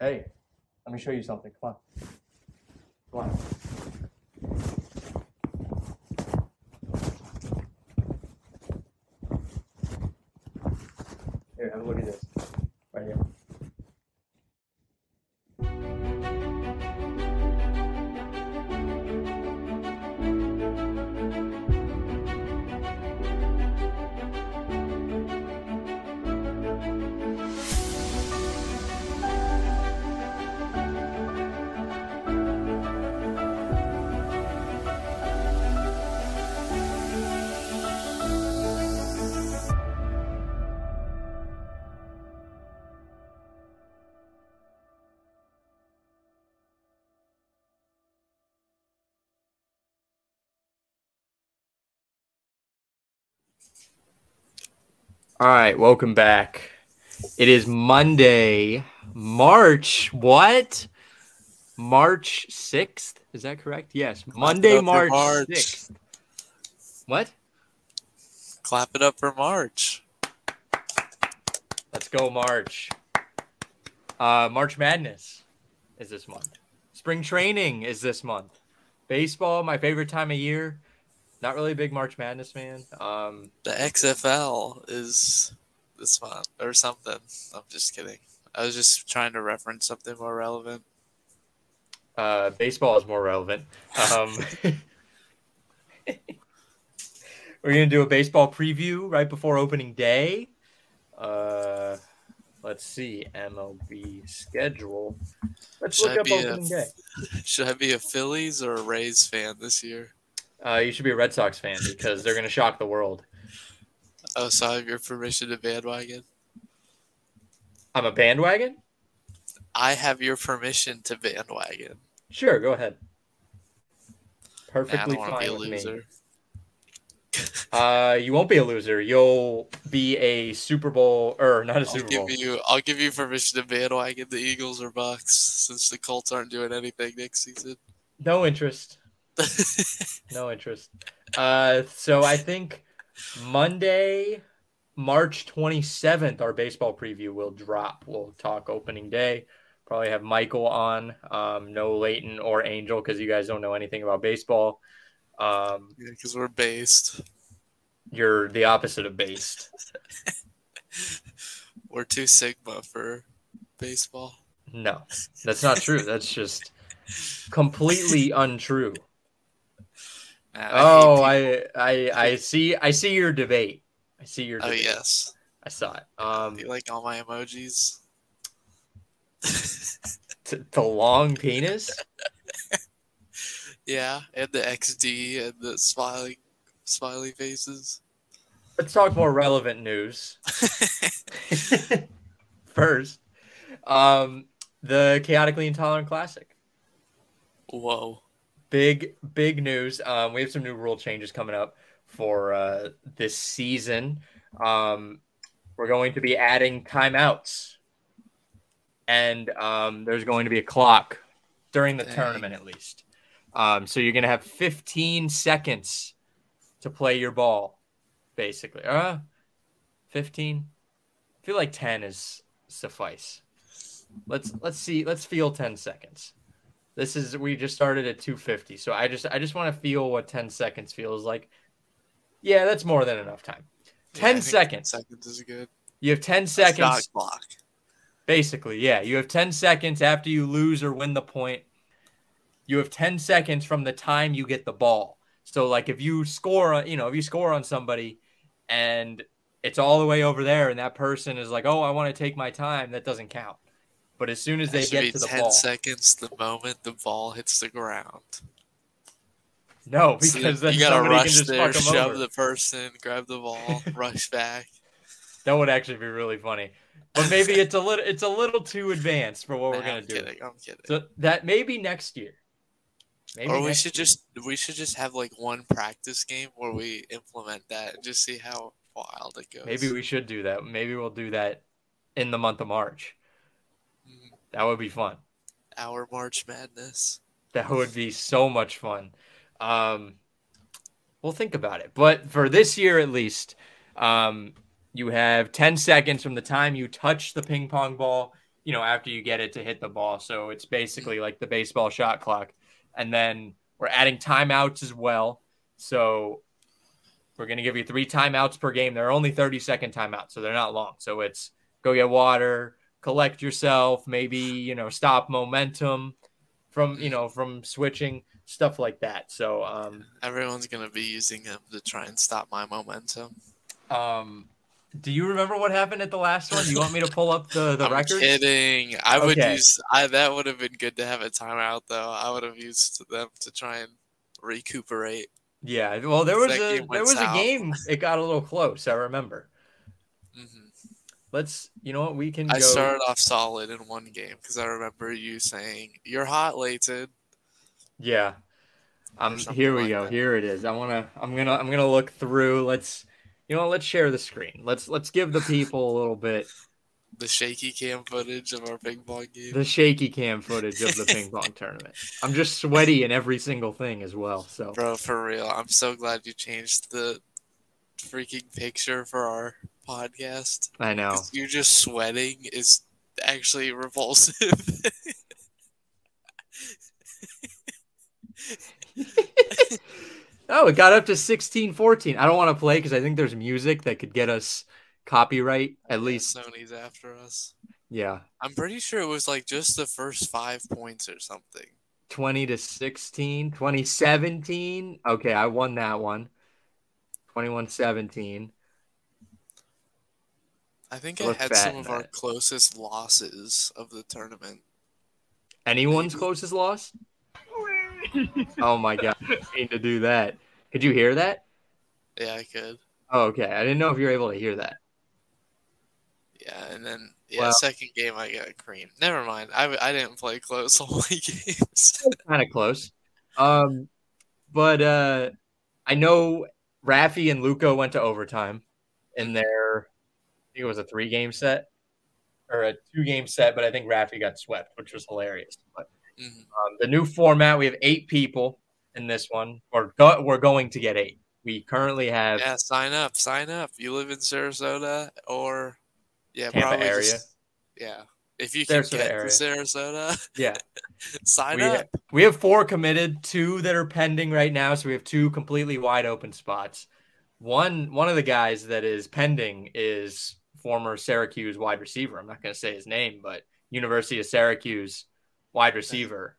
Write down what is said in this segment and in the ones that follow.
Hey, let me show you something. Come on. Come on. Right, welcome back. It is Monday, March what? March 6th? Is that correct? Yes, Monday, March, March. 6th. What? Clap it up for March. Let's go, March. Uh, March Madness is this month. Spring training is this month. Baseball, my favorite time of year. Not really a big March Madness fan. Um, The XFL is this month or something. I'm just kidding. I was just trying to reference something more relevant. uh, baseball is more relevant. Um, we're gonna do a baseball preview right before opening day. Uh, let's see MLB schedule. Let's Should look I up be a- day. Should I be a Phillies or a Rays fan this year? Uh, you should be a Red Sox fan because they're gonna shock the world. Oh, so I have your permission to bandwagon. I'm a bandwagon. I have your permission to bandwagon. Sure, go ahead. Nah, I Perfectly don't want to be fine a with loser. me. Uh, you won't be a loser. You'll be a Super Bowl or not a I'll Super give Bowl. you. I'll give you permission to bandwagon the Eagles or Bucks since the Colts aren't doing anything next season. No interest. No interest. Uh, so I think Monday, March 27th, our baseball preview will drop. We'll talk opening day. Probably have Michael on. Um, no Leighton or Angel because you guys don't know anything about baseball. Um, because we're based. you're the opposite of based. We're too sigma for baseball. No, that's not true. That's just completely untrue. Man, Oh, I, I, I see. I see your debate. I see your. people- oh yes. I saw it. Um, Do you like all my emojis? t- the long penis. yeah, and the XD and the smiling, smiley faces. Let's talk more relevant news first. Um, the chaotically intolerant classic. Whoa. Big, big news. Um, we have some new rule changes coming up for uh, this season. Um, we're going to be adding timeouts, and um, there's going to be a clock during the Dang. tournament at least. Um, so you're going to have 15 seconds to play your ball, basically. Uh, 15. I feel like 10 is suffice. Let's let's see. Let's feel 10 seconds. This is we just started at 250, so I just I just want to feel what 10 seconds feels like. Yeah, that's more than enough time. 10 I think seconds. Seconds is good. You have 10 Shot seconds. clock. Basically, yeah. You have 10 seconds after you lose or win the point. You have 10 seconds from the time you get the ball. So like if you score you know, if you score on somebody and it's all the way over there and that person is like, "Oh, I want to take my time," that doesn't count. But as soon as they get to the ten ball, seconds the moment the ball hits the ground. no, So because then you gotta somebody can rush just there, shove over. the person, grab the ball, rush back. That would actually be really funny. But maybe it's a little it's a little too advanced for what we're gonna I'm do. kidding. I'm kidding. So that maybe next year. Maybe or we should year. just we should just have like one practice game where we implement that and just see how wild it goes. maybe we should do that. Maybe we'll do that in the month of March. That would be fun. our March Madness. That would be so much fun. Um, we'll think about it. But for this year at least, um, you have 10 seconds from the time you touch the ping pong ball. you know, after you get it to hit the ball. So it's basically like the baseball shot clock. And then we're adding timeouts as well. So we're going to give you three timeouts per game. They're only 30 second timeouts, so they're not long. So it's go get water, collect yourself, maybe, you know, stop momentum from, you know, from switching, stuff like that. So, um, Everyone's gonna be using him to try and stop my momentum. um, do you remember what happened at the last one? You want me to pull up the, the I'm records? kidding. I would Okay. use. I that would have been good to have a timeout though. I would have used them to try and recuperate. Yeah. Well, there was a game there was a game. It got a little close. I remember. hmm Let's. You know what? We can. I go, started off solid in one game because I remember you saying you're hot, Leighton. Yeah. Um. Here we like go. that. Here it is. I wanna. I'm gonna. I'm gonna look through. Let's. You know. Let's share the screen. Let's. Let's give the people a little bit The shaky cam footage of our ping pong game. the shaky cam footage of the ping pong tournament. I'm just sweaty in every single thing as well. So Bro, for real. I'm so glad you changed the freaking picture for our podcast. I know. You're just sweating is actually repulsive. Oh, it got up to 16, 14. I don't want to play because I think there's music that could get us copyright. At least, Sony's after us. yeah, I'm pretty sure it was like just the first five points or something. 20 to 16, 2017. Okay, I won that one. 21 17. I think I had some of our that. closest losses of the tournament. Anyone's Maybe. closest loss? oh my God. I didn't mean to do that. Could you hear that? Yeah, I could. Oh, okay. I didn't know if you were able to hear that. Yeah, and then yeah, Well- second game I got cream. Never mind. I, I didn't play close all my games. kind of close. Um, but uh, I know Rafi and Luca went to overtime in their, I think it was a three game set or a two game set, but I think Rafi got swept, which was hilarious. But Mhm. um, the new format, we have eight people in this one, or go, we're going to get eight. We currently have Yeah, sign up, sign up. You live in Sarasota or yeah, Tampa probably area. just- yeah. If you can Sarasota get area. to Sarasota, yeah. sign We, up. we have four committed, two that are pending right now. So we have two completely wide open spots. One one of the guys that is pending is former Syracuse wide receiver. I'm not going to say his name, but University of Syracuse wide receiver.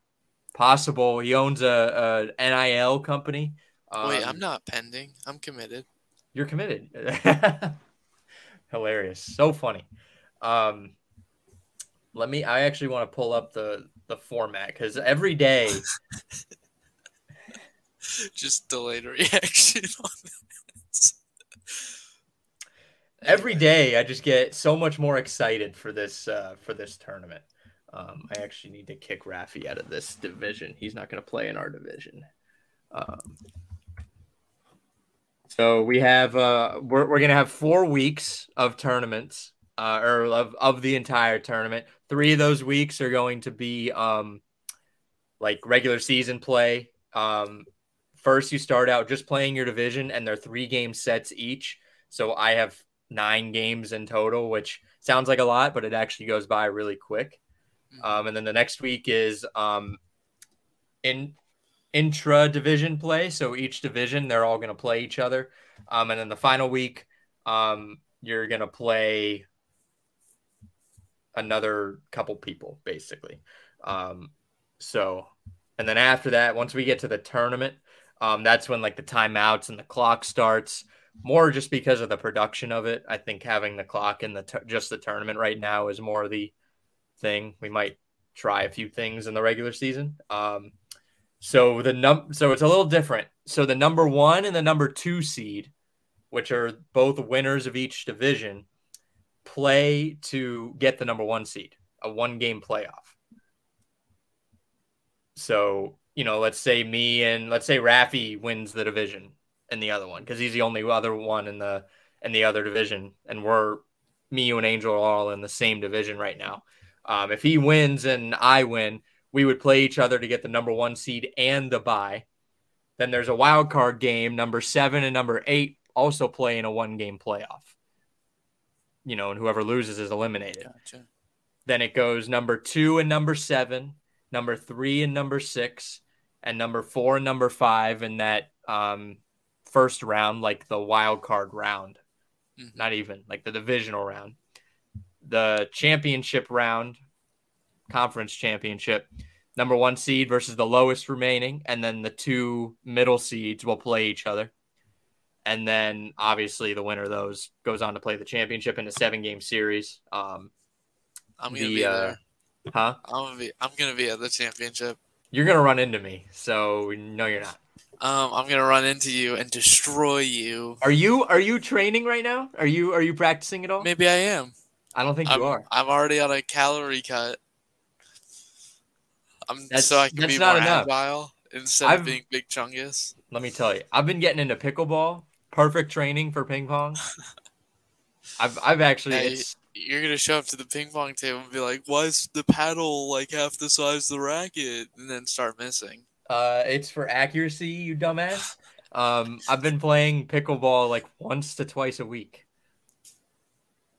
Possible. He owns a, a NIL company. Wait, Um, I'm not pending. I'm committed. You're committed. Hilarious. So funny. Um, let me. I actually want to pull up the the format because every day Just delayed reaction on this. Every day I just get so much more excited for this uh, for this tournament. Um, I actually need to kick Rafi out of this division. He's not going to play in our division. Um, so we have uh, we're we're going to have four weeks of tournaments, uh, or of of the entire tournament. Three of those weeks are going to be um, like regular season play. Um, first, you start out just playing your division, and they're three game sets each. So I have nine games in total, which sounds like a lot, but it actually goes by really quick. Um, and then the next week is um, in intra division play. So each division, they're all going to play each other. Um, and then the final week, um, you're going to play another couple people, basically. Um, so, and then after that, once we get to the tournament, um, that's when like the timeouts and the clock starts. More just because of the production of it. I think having the clock in the t- just the tournament right now is more the thing. We might try a few things in the regular season. Um, so the num so it's a little different. So the number one and the number two seed, which are both winners of each division, play to get the number one seed, a one game playoff. So, you know, let's say me and let's say Rafi wins the division in the other one because he's the only other one in the in the other division, and we're me, you, and Angel are all in the same division right now. Um, if he wins and I win, we would play each other to get the number one seed and the bye. Then there's a wild card game. Number seven and number eight also play in a one game playoff. You know, and whoever loses is eliminated. Gotcha. Then it goes number two and number seven, number three and number six, and number four and number five in that um, first round, like the wild card round. Mhm. Not even like the divisional round. The championship round, conference championship, number one seed versus the lowest remaining, and then the two middle seeds will play each other. And then obviously the winner of those goes on to play the championship in a seven game series. Um, I'm gonna the, be uh, there. huh? I'm gonna be. I'm gonna be at the championship. You're gonna run into me, so no, you're not. Um, I'm gonna run into you and destroy you. Are you are you training right now? Are you are you practicing at all? Maybe I am. I don't think I'm, you are. I'm already on a calorie cut. I'm That's- so I can be more enough. agile instead I've- of being big chungus. Let me tell you, I've been getting into pickleball. Perfect training for ping pong. I've I've actually Hey, You're gonna show up to the ping pong table and be like, "Why is the paddle like half the size of the racket?" And then start missing. Uh it's for accuracy, you dumbass. Um, I've been playing pickleball like once to twice a week,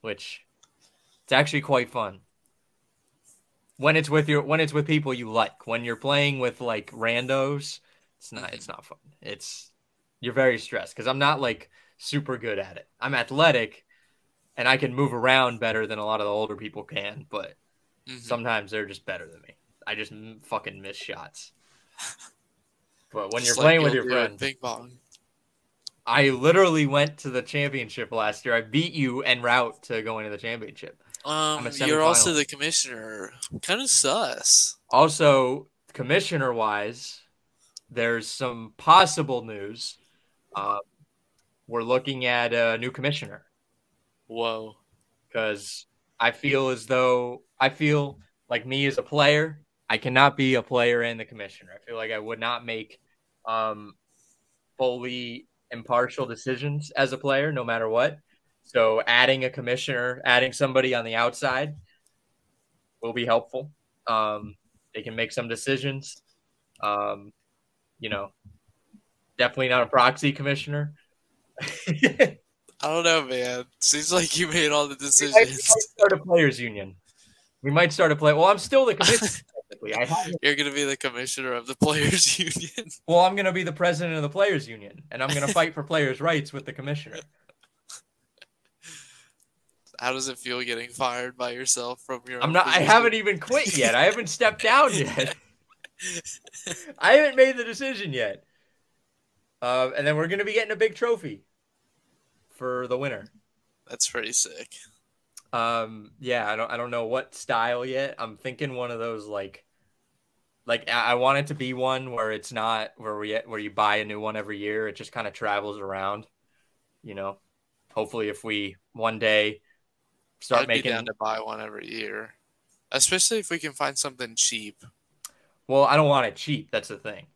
which it's actually quite fun. When it's with your when it's with people you like. When you're playing with like randos, it's not it's not fun. It's you're very stressed because I'm not like super good at it. I'm athletic and I can move around better than a lot of the older people can, but Mhm. sometimes they're just better than me. I just fucking miss shots. But when Just you're like playing with your friends, ping pong. I literally went to the championship last year. I beat you en route to going to the championship. Um, you're also the commissioner. Kind of sus. Also, commissioner wise, there's some possible news. Uh, we're looking at a new commissioner Whoa. because I feel as though I feel like me as a player, I cannot be a player and the commissioner. I feel like I would not make um, fully impartial decisions as a player, no matter what. So, adding a commissioner, adding somebody on the outside will be helpful. Um, they can make some decisions. Um, you know, definitely not a proxy commissioner. I don't know, man. Seems like you made all the We might, we decisions. might start a players union. We might start a play. Well, I'm still the commissioner. technically. I have, You're gonna be the commissioner of the players' union. well, I'm going to be the president of the players union, and I'm going to fight for players' rights with the commissioner. How does it feel getting fired by yourself from your? I'm own not. I haven't even quit yet. I haven't stepped down yet. I haven't made the decision yet. Uh, and then we're going to be getting a big trophy for the winner. That's pretty sick. Um, yeah, I don't, I don't know what style yet. I'm thinking one of those like, like I I want it to be one where it's not where we where you buy a new one every year. It just kind of travels around. You know, hopefully, if we one day start I'd making, down to buy one every year, especially if we can find something cheap. well, I don't want it cheap. That's the thing.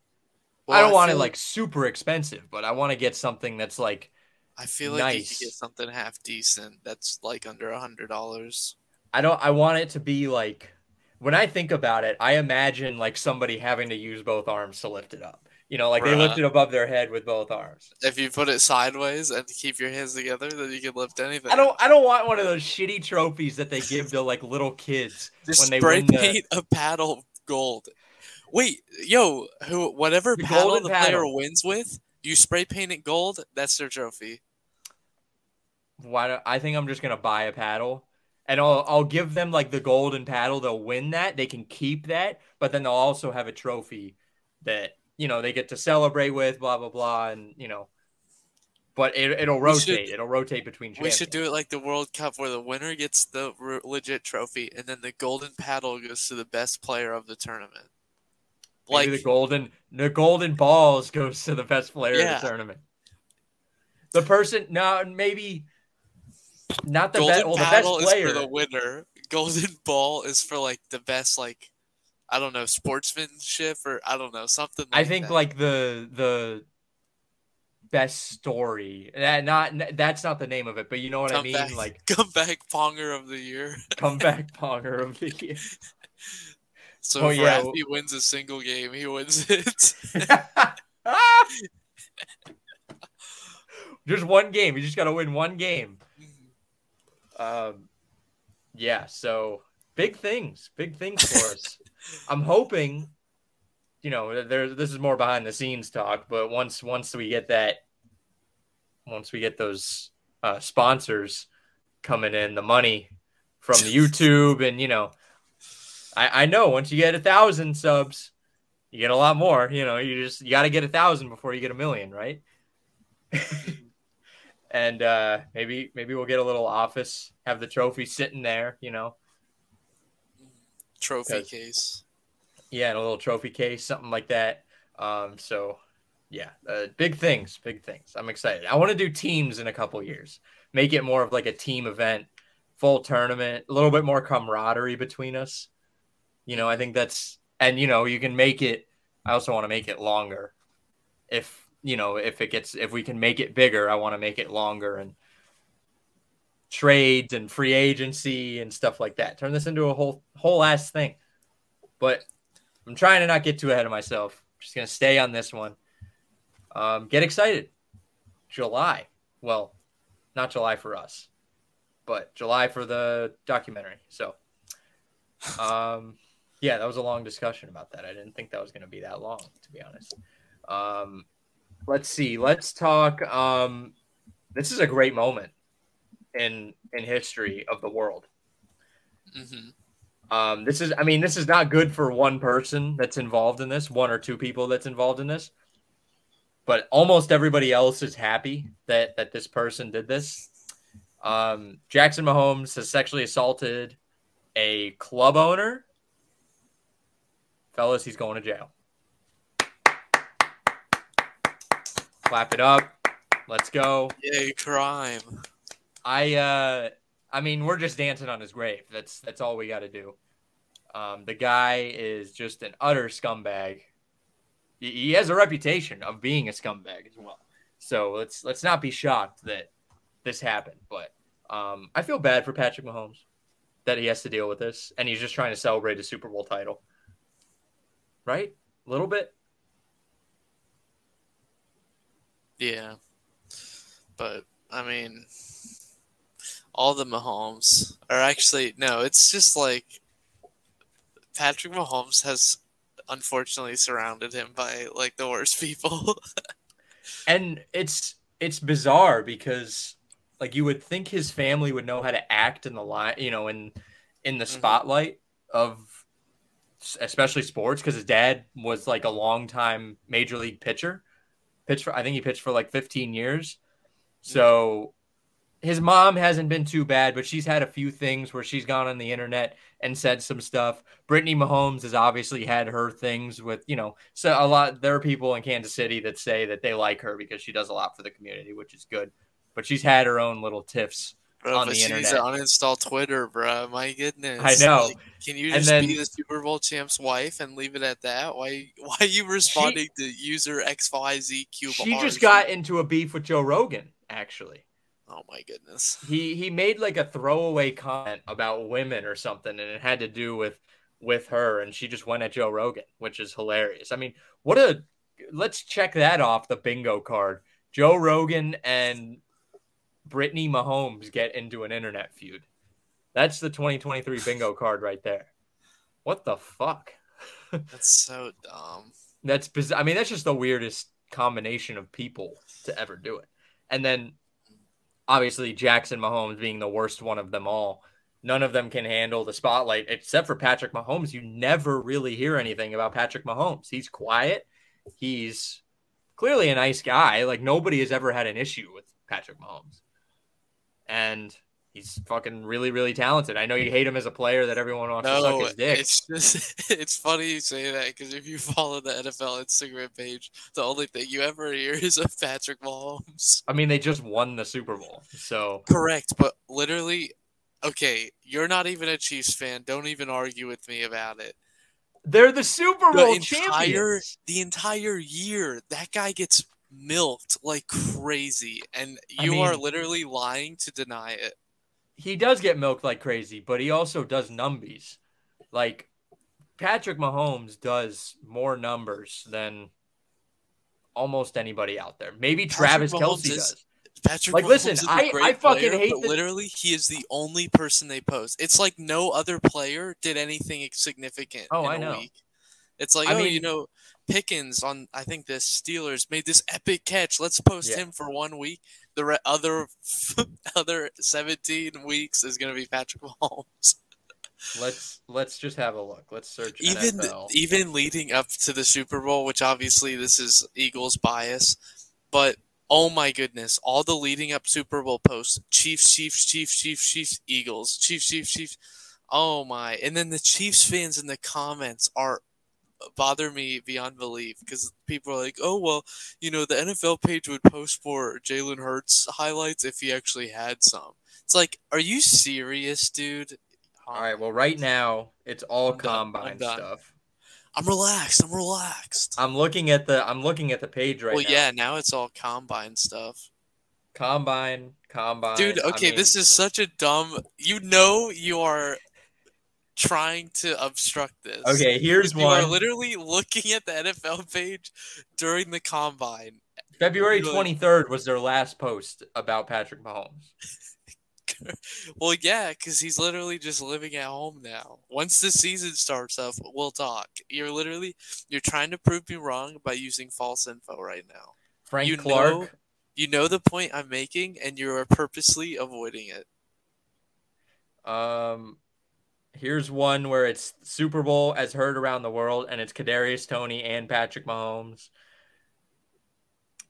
Well, I don't want it like super expensive, but I want to get something that's like I feel like you could get something half decent that's like under a hundred dollars. I don't I want it to be like when I think about it, I imagine like somebody having to use both arms to lift it up. You know, like they lift it above their head with both arms. If you put it sideways and keep your hands together, then you can lift anything. I don't I don't want one of those shitty trophies that they give to like little kids Just when they spray win the paint a paddle gold. Wait, yo, who whatever The paddle the player wins with, you spray paint it gold. That's their trophy. why do, I think I'm just gonna buy a paddle and I'll I'll give them like the golden paddle. They'll win that. They can keep that, but then they'll also have a trophy that you know they get to celebrate with. Blah blah blah, and you know. But it, it'll We should- rotate. It'll rotate between We should do it like the World Cup, where the winner gets the r- legit trophy, and then the golden paddle goes to the best player of the tournament. Maybe Like the golden the golden balls goes to the best player Yeah. of the tournament. The person no maybe not the golden best well the best player. for the winner. Golden ball is for like the best, like I don't know, sportsmanship or I don't know something. Like I think that. like the the best story. That not that's not the name of it, but you know what I mean. Comeback- Like comeback ponger of the year. comeback ponger of the year. So Oh, if yeah. Rafi wins a single game, he wins it. just one game. You just got to win one game. Um, yeah. So big things, big things for us. I'm hoping, you know, there. This is more behind the scenes talk, but once once we get that, once we get those uh, sponsors coming in, the money from the YouTube, and you know, I I know once you get a thousand subs, you get a lot more. You know, you just you got to get a thousand before you get a million, right? and uh, maybe maybe we'll get a little office, have the trophy sitting there, you know, Trophy case. yeah, in a little trophy case, something like that. Um, so yeah, uh, big things, big things. I'm excited. I want to do teams in a couple years, make it more of like a team event, full tournament, a little bit more camaraderie between us. You know, I think that's and you know you can make it. I also want to make it longer. If you know, if it gets, if we can make it bigger, I want to make it longer and trades and free agency and stuff like that. Turn this into a whole whole ass thing. But I'm trying to not get too ahead of myself. just gonna stay on this one. Um, get excited. July. Well, not July for us, but July for the documentary. So, um, yeah, that was a long discussion about that. I didn't think that was going to be that long, to be honest. Um, let's see. Let's talk. Um, this is a great moment in in history of the world. hmm Um, this is, I mean, this is not good for one person that's involved in this, one or two people that's involved in this, but almost everybody else is happy that that this person did this. Um, Jackson Mahomes has sexually assaulted a club owner. Fellas, he's going to jail. Clap it up. Let's go. Yay, crime. I uh I mean we're just dancing on his grave. That's that's all we got to do. Um, the guy is just an utter scumbag. He, he has a reputation of being a scumbag as well. So let's let's not be shocked that this happened. But um, I feel bad for Patrick Mahomes that he has to deal with this, and he's just trying to celebrate a Super Bowl title, right? A little bit. Yeah. But I mean all the Mahomes are actually no, it's just like Patrick Mahomes has unfortunately surrounded him by like the worst people. and it's it's bizarre because like you would think his family would know how to act in the line you know in in the Mhm. spotlight of s- especially sports because his dad was like a long time major league pitcher pitched for i think he pitched for like 15 years so his mom hasn't been too bad but she's had a few things where she's gone on the internet and said some stuff brittany mahomes has obviously had her things with you know so a lot there are people in Kansas City that say that they like her because she does a lot for the community, which is good. But she's had her own little tiffs. Bro, On the she needs to uninstall Twitter, bro. My goodness. I know. Like, can you And just then- be the Super Bowl champ's wife and leave it at that? Why why are you responding to user XYZ XYZQ? She just got into a beef with Joe Rogan, actually. Oh my goodness. He he made like a throwaway comment about women or something, and it had to do with with her, and she just went at Joe Rogan, which is hilarious. I mean, what a let's check that off the bingo card. Joe Rogan and Brittany Mahomes get into an internet feud. That's the 2023 bingo card right there. What the fuck? That's so dumb. That's bizarre. I mean, that's just the weirdest combination of people to ever do it. And then obviously Jackson Mahomes being the worst one of them all. None of them can handle the spotlight except for Patrick Mahomes. You never really hear anything about Patrick Mahomes. He's quiet. He's clearly a nice guy. Like nobody has ever had an issue with Patrick Mahomes. And he's fucking really, really talented. I know you hate him as a player that everyone wants to suck No, his dick. it's just it's funny you say that because if you follow the NFL Instagram page, the only thing you ever hear is of Patrick Mahomes. I mean, they just won the Super Bowl. So Correct, but literally, okay, you're not even a Chiefs fan. Don't even argue with me about it. they're the Super The Bowl entire champions. the entire year, that guy gets milked like crazy, and I you are literally lying to deny it. He does get milked like crazy, but he also does numbies. Like Patrick Mahomes does more numbers than almost anybody out there. Maybe Travis Kelce is- does. Patrick Like, Mahomes listen, is a I- great I fucking player, hate but the- literally he is the only person they post. It's like no other player did anything significant. Oh, in I a know. Week. It's like, I oh, you know, Pickens on I think the Steelers made this epic catch. Let's post Yeah. him for one week. The re- other other 17 weeks is going to be Patrick Mahomes. Let's let's just have a look. Let's search even NFL. even leading up to the Super Bowl, which obviously this is Eagles bias, but oh my goodness, all the leading up Super Bowl posts: Chiefs, Chiefs, Chiefs, Chiefs, Chiefs, Eagles, Chiefs, Chiefs, Chiefs. Oh my! And then the Chiefs fans in the comments are bother me beyond belief because people are like, "Oh well, you know, the NFL page would post for Jalen Hurts highlights if he actually had some." It's like, are you serious, dude? All right. Well, right now it's all I'm done. I'm combine done. stuff. I'm relaxed. I'm relaxed. I'm looking at the I'm looking at the page right well, now. Well, yeah, now it's all combine stuff. Combine, combine. Dude, I okay, mean, this is such a dumb. You know, you are trying to obstruct this. Okay, here's You are literally looking at the NFL page during the combine. February 23rd was their last post about Patrick Mahomes. Well, yeah, because he's literally just living at home now. Once the season starts up, we'll talk. You're literally you're trying to prove me wrong by using false info right now. Frank You Clark. know- You know the point I'm making, and you are purposely avoiding it. Um, here's one where it's Super Bowl as heard around the world, and it's Kadarius Toney and Patrick Mahomes.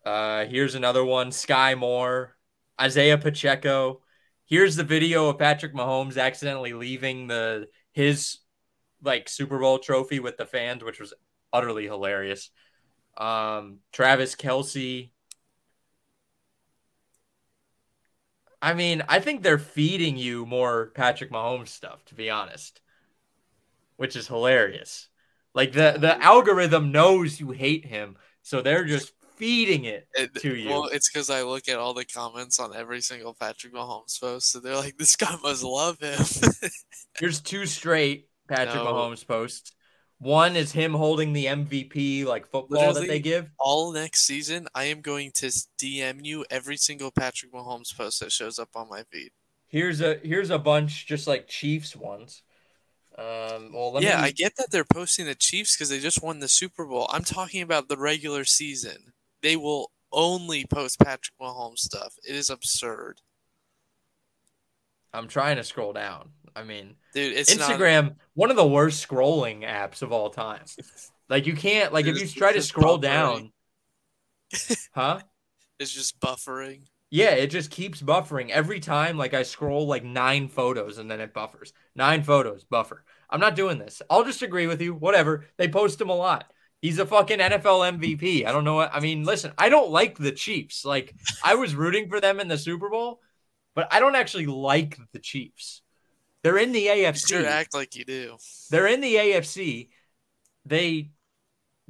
Uh, here's another one: Skyy Moore, Isaiah Pacheco. Here's the video of Patrick Mahomes accidentally leaving the his like Super Bowl trophy with the fans, which was utterly hilarious. Um, Travis Kelce. I mean, I think they're feeding you more Patrick Mahomes stuff, to be honest, which is hilarious. Like the the algorithm knows you hate him, so they're just feeding it It- to you. Well, it's because I look at all the comments on every single Patrick Mahomes post, so they're like, "This guy must love him." Here's two straight Patrick No. Mahomes posts. One is him holding the MVP like football that they give. all next season, I am going to DM you every single Patrick Mahomes post that shows up on my feed. Here's a here's a bunch just like Chiefs ones. Um, well, yeah, me, I get that they're posting the Chiefs because they just won the Super Bowl. I'm talking about the regular season. They will only post Patrick Mahomes stuff. It is absurd, I'm trying to scroll down. I mean, dude. It's not- Instagram, one of the worst scrolling apps of all time. Like you can't like if you try to scroll buffering. down, huh? it's just buffering. Yeah, it just keeps buffering every time. Like I scroll like nine photos and then it buffers. Nine photos, buffer. I'm not doing this. I'll just agree with you. Whatever. They post him a lot. He's a fucking NFL MVP. I don't know what I mean. Listen, I don't like the Chiefs. Like I was rooting for them in the Super Bowl, but I don't actually like the Chiefs. They're in the You AFC. sure act like you do. They're in the AFC. They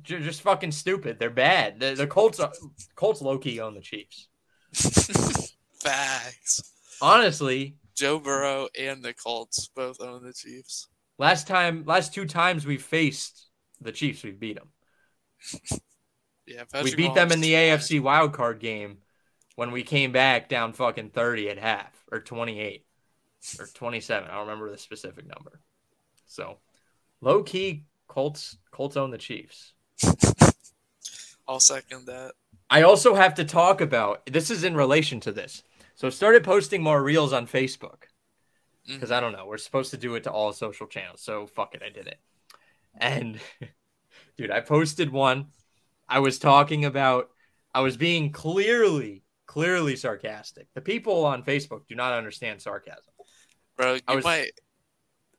j- just fucking stupid. They're bad. The, the Colts are, Colts low key own the Chiefs. Facts. Honestly, Joe Burrow and the Colts both own the Chiefs. last time, last two times we faced the Chiefs, we beat them. Yeah, we Patrick beat them in the AFC wild card game when we came back down fucking 30 at half or 28 or 27. I don't remember the specific number. So, low key Colts Colts own the Chiefs. I'll second that. I also have to talk about this is in relation to this. So, I started posting more reels on Facebook mm. because I don't know. We're supposed to do it to all social channels. So, fuck it, I did it. And dude, I posted one. I was talking about I was being clearly clearly sarcastic. The people on Facebook do not understand sarcasm. Bro, you was- might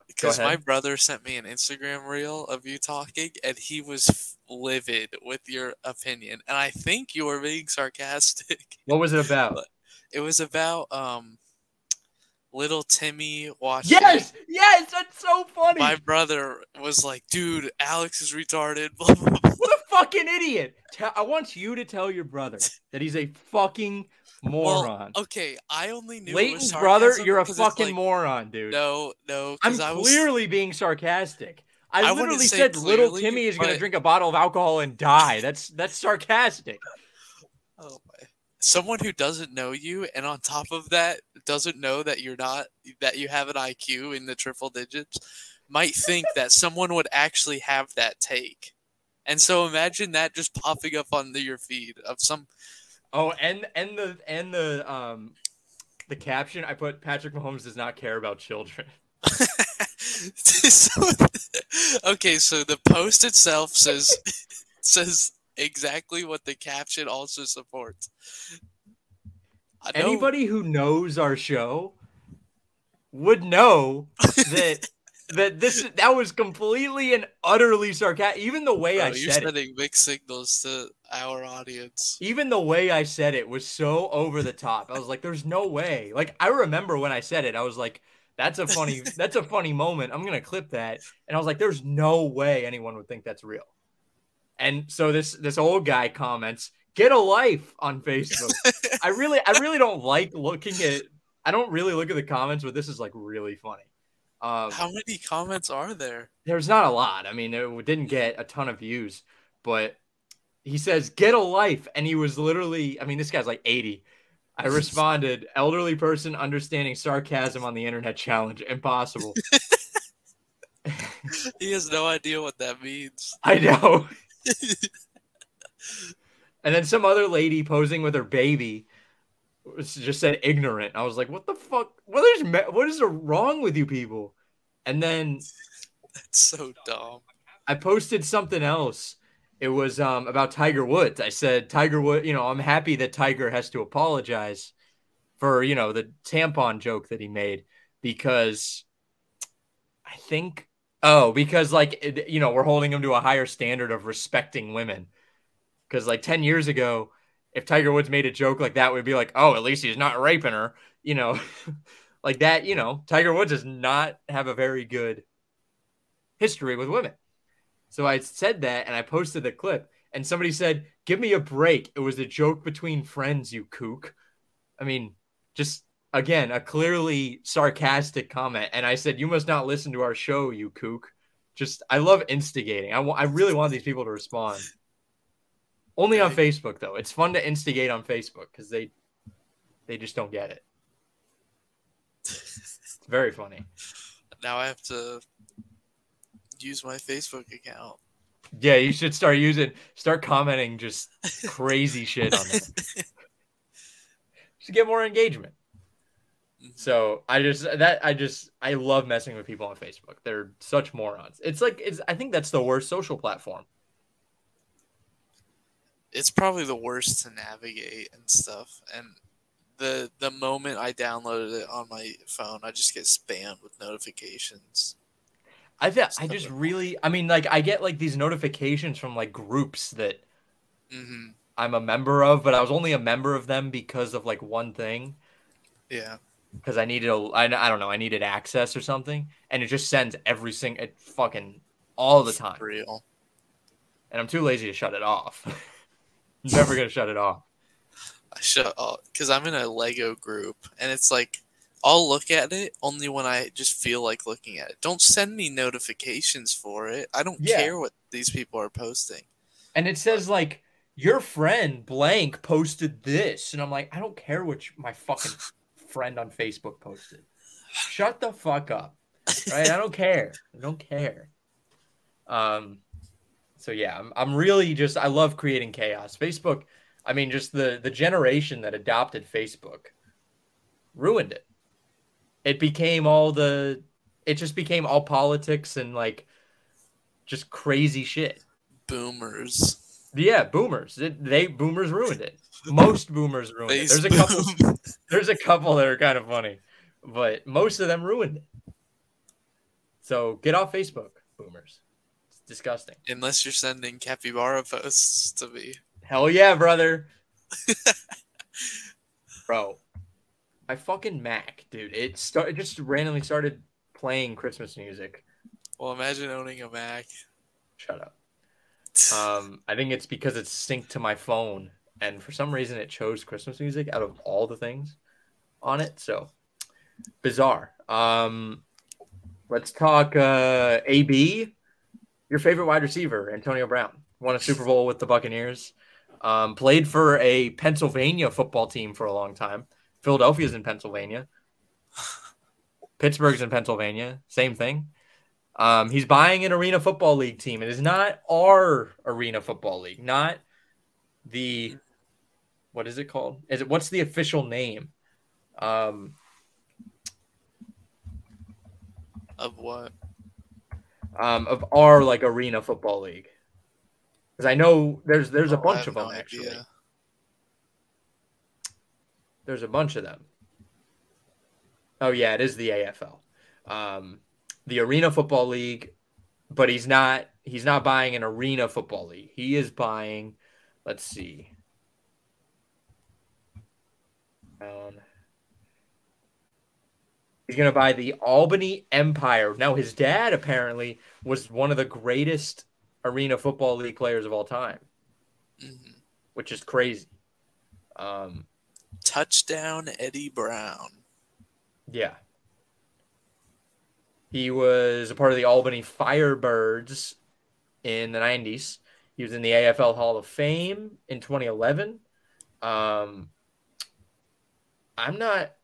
because my brother sent me an Instagram reel of you talking, and he was livid with your opinion. And I think you were being sarcastic. What was it about? It was about um, little Timmy watching. Yes, yes, that's so funny. My brother was like, "Dude, Alex is retarded." What a fucking idiot. I want you to tell your brother that he's a fucking moron. Okay, I only knew. Leighton's brother, you're a fucking like, moron, dude. No, no, I'm I was clearly being sarcastic. I, I literally said little Timmy is going to drink a bottle of alcohol and die. That's that's sarcastic. Oh my. someone who doesn't know you and on top of that doesn't know that you're not that you have an IQ in the triple digits might think that someone would actually have that take. And so imagine that just popping up on the, your feed of some Oh, and and the and the um the caption I put Patrick Mahomes does not care about children. so, okay, so the post itself says says exactly what the caption also supports. Anybody who knows our show would know that that this that was completely and utterly sarcastic. Even the way Bro, I you're said it, sending mixed signals to our audience. even the way I said it was so over the top. I was like, "There's no way." Like I remember when I said it, I was like, "That's a funny, that's a funny moment. I'm gonna clip that." And I was like, "There's no way anyone would think that's real." And so this this old guy comments, "Get a life" on Facebook. I really, I really don't like looking at. I don't really look at the comments, but this is like really funny. Um, How many comments are there? there's not a lot. I mean, it didn't get a ton of views, but he says, "Get a life," and he was literally. I mean, this guy's like 80. I responded, "Elderly person understanding sarcasm on the internet challenge impossible." He has no idea what that means. I know. and then some other lady posing with her baby just said ignorant. I was like, "What the fuck? What is what is wrong with you people?" And then That's so dumb. I posted something else. It was um, about Tiger Woods. I said Tiger Woods. You know, I'm happy that Tiger has to apologize for you know the tampon joke that he made because I think oh because like it- you know we're holding him to a higher standard of respecting women because like 10 years ago if Tiger Woods made a joke like that we'd be like oh at least he's not raping her you know like that you know Tiger Woods does not have a very good history with women so I said that and I posted the clip and somebody said, "Give me a break. It was a joke between friends, you kook." I mean, just again, a clearly sarcastic comment and I said, "You must not listen to our show, you kook." Just I love instigating. I I really want these people to respond. Only on Facebook though. It's fun to instigate on Facebook cuz they they just don't get it. It's very funny. Now I have to use my Facebook account. Yeah, you should start using start commenting just crazy shit on there. to get more engagement. Mm-hmm. So I just that I just I love messing with people on Facebook. They're such morons. It's like it's I think that's the worst social platform. it's probably the worst to navigate and stuff. And the the moment I downloaded it on my phone, I just get spammed with notifications. I think I just really I mean like I get like these notifications from like groups that hmm I'm a member of, but I was only a member of them because of like one thing Yeah, because I needed a I, I don't know I needed access or something, and it just sends every single it fucking all the time. for real. and I'm too lazy to shut it off. Never gonna shut it off. I shut because I'm in a Lego group, and it's like I'll look at it only when I just feel like looking at it. Don't send me notifications for it. I don't Yeah. care what these people are posting. And it says like your friend blank posted this, and I'm like, I don't care what you- my fucking friend on Facebook posted. Shut the fuck up, right? I don't care. I don't care. Um, so yeah, I'm I'm really just I love creating chaos. Facebook, I mean, just the the generation that adopted Facebook ruined it. It became all the it just became all politics and like just crazy shit. Boomers. Yeah, boomers. It, they boomers ruined it. Most boomers ruined it. There's a couple. There's a couple that are kind of funny, but most of them ruined it. So get off Facebook, boomers. It's disgusting. Unless you're sending capybara posts to me. Hell yeah, brother. Bro, my fucking Mac, dude. It start it just randomly started playing Christmas music. Well, imagine owning a Mac. Shut up. Um, I think it's because it's synced to my phone, and for some reason it chose Christmas music out of all the things on it. So bizarre. Um, let's talk uh, AB. Your favorite wide receiver, Antonio Brown, won a Super Bowl with the Buccaneers. Um, played for a Pennsylvania football team for a long time. Philadelphia's in Pennsylvania. Pittsburgh's in Pennsylvania. Same thing. Um, he's buying an Arena Football League team. It is not our Arena Football League, not the what is it called? Is it what's the official name? Um, Of what? um, of our like Arena Football League. Because I know there's there's a Oh, bunch of them no actually. idea. There's a bunch of them. Oh yeah, it is the AFL, um, the Arena Football League, but he's not he's not buying an Arena Football League. He is buying, let's see, um, he's gonna buy the Albany Empire. Now his dad apparently was one of the greatest Arena Football League players of all time, Mhm. which is crazy. Um, Touchdown, Eddie Brown. Yeah. He was a part of the Albany Firebirds in the 90s. He was in the AFL Hall of Fame in 2011. Um, I'm not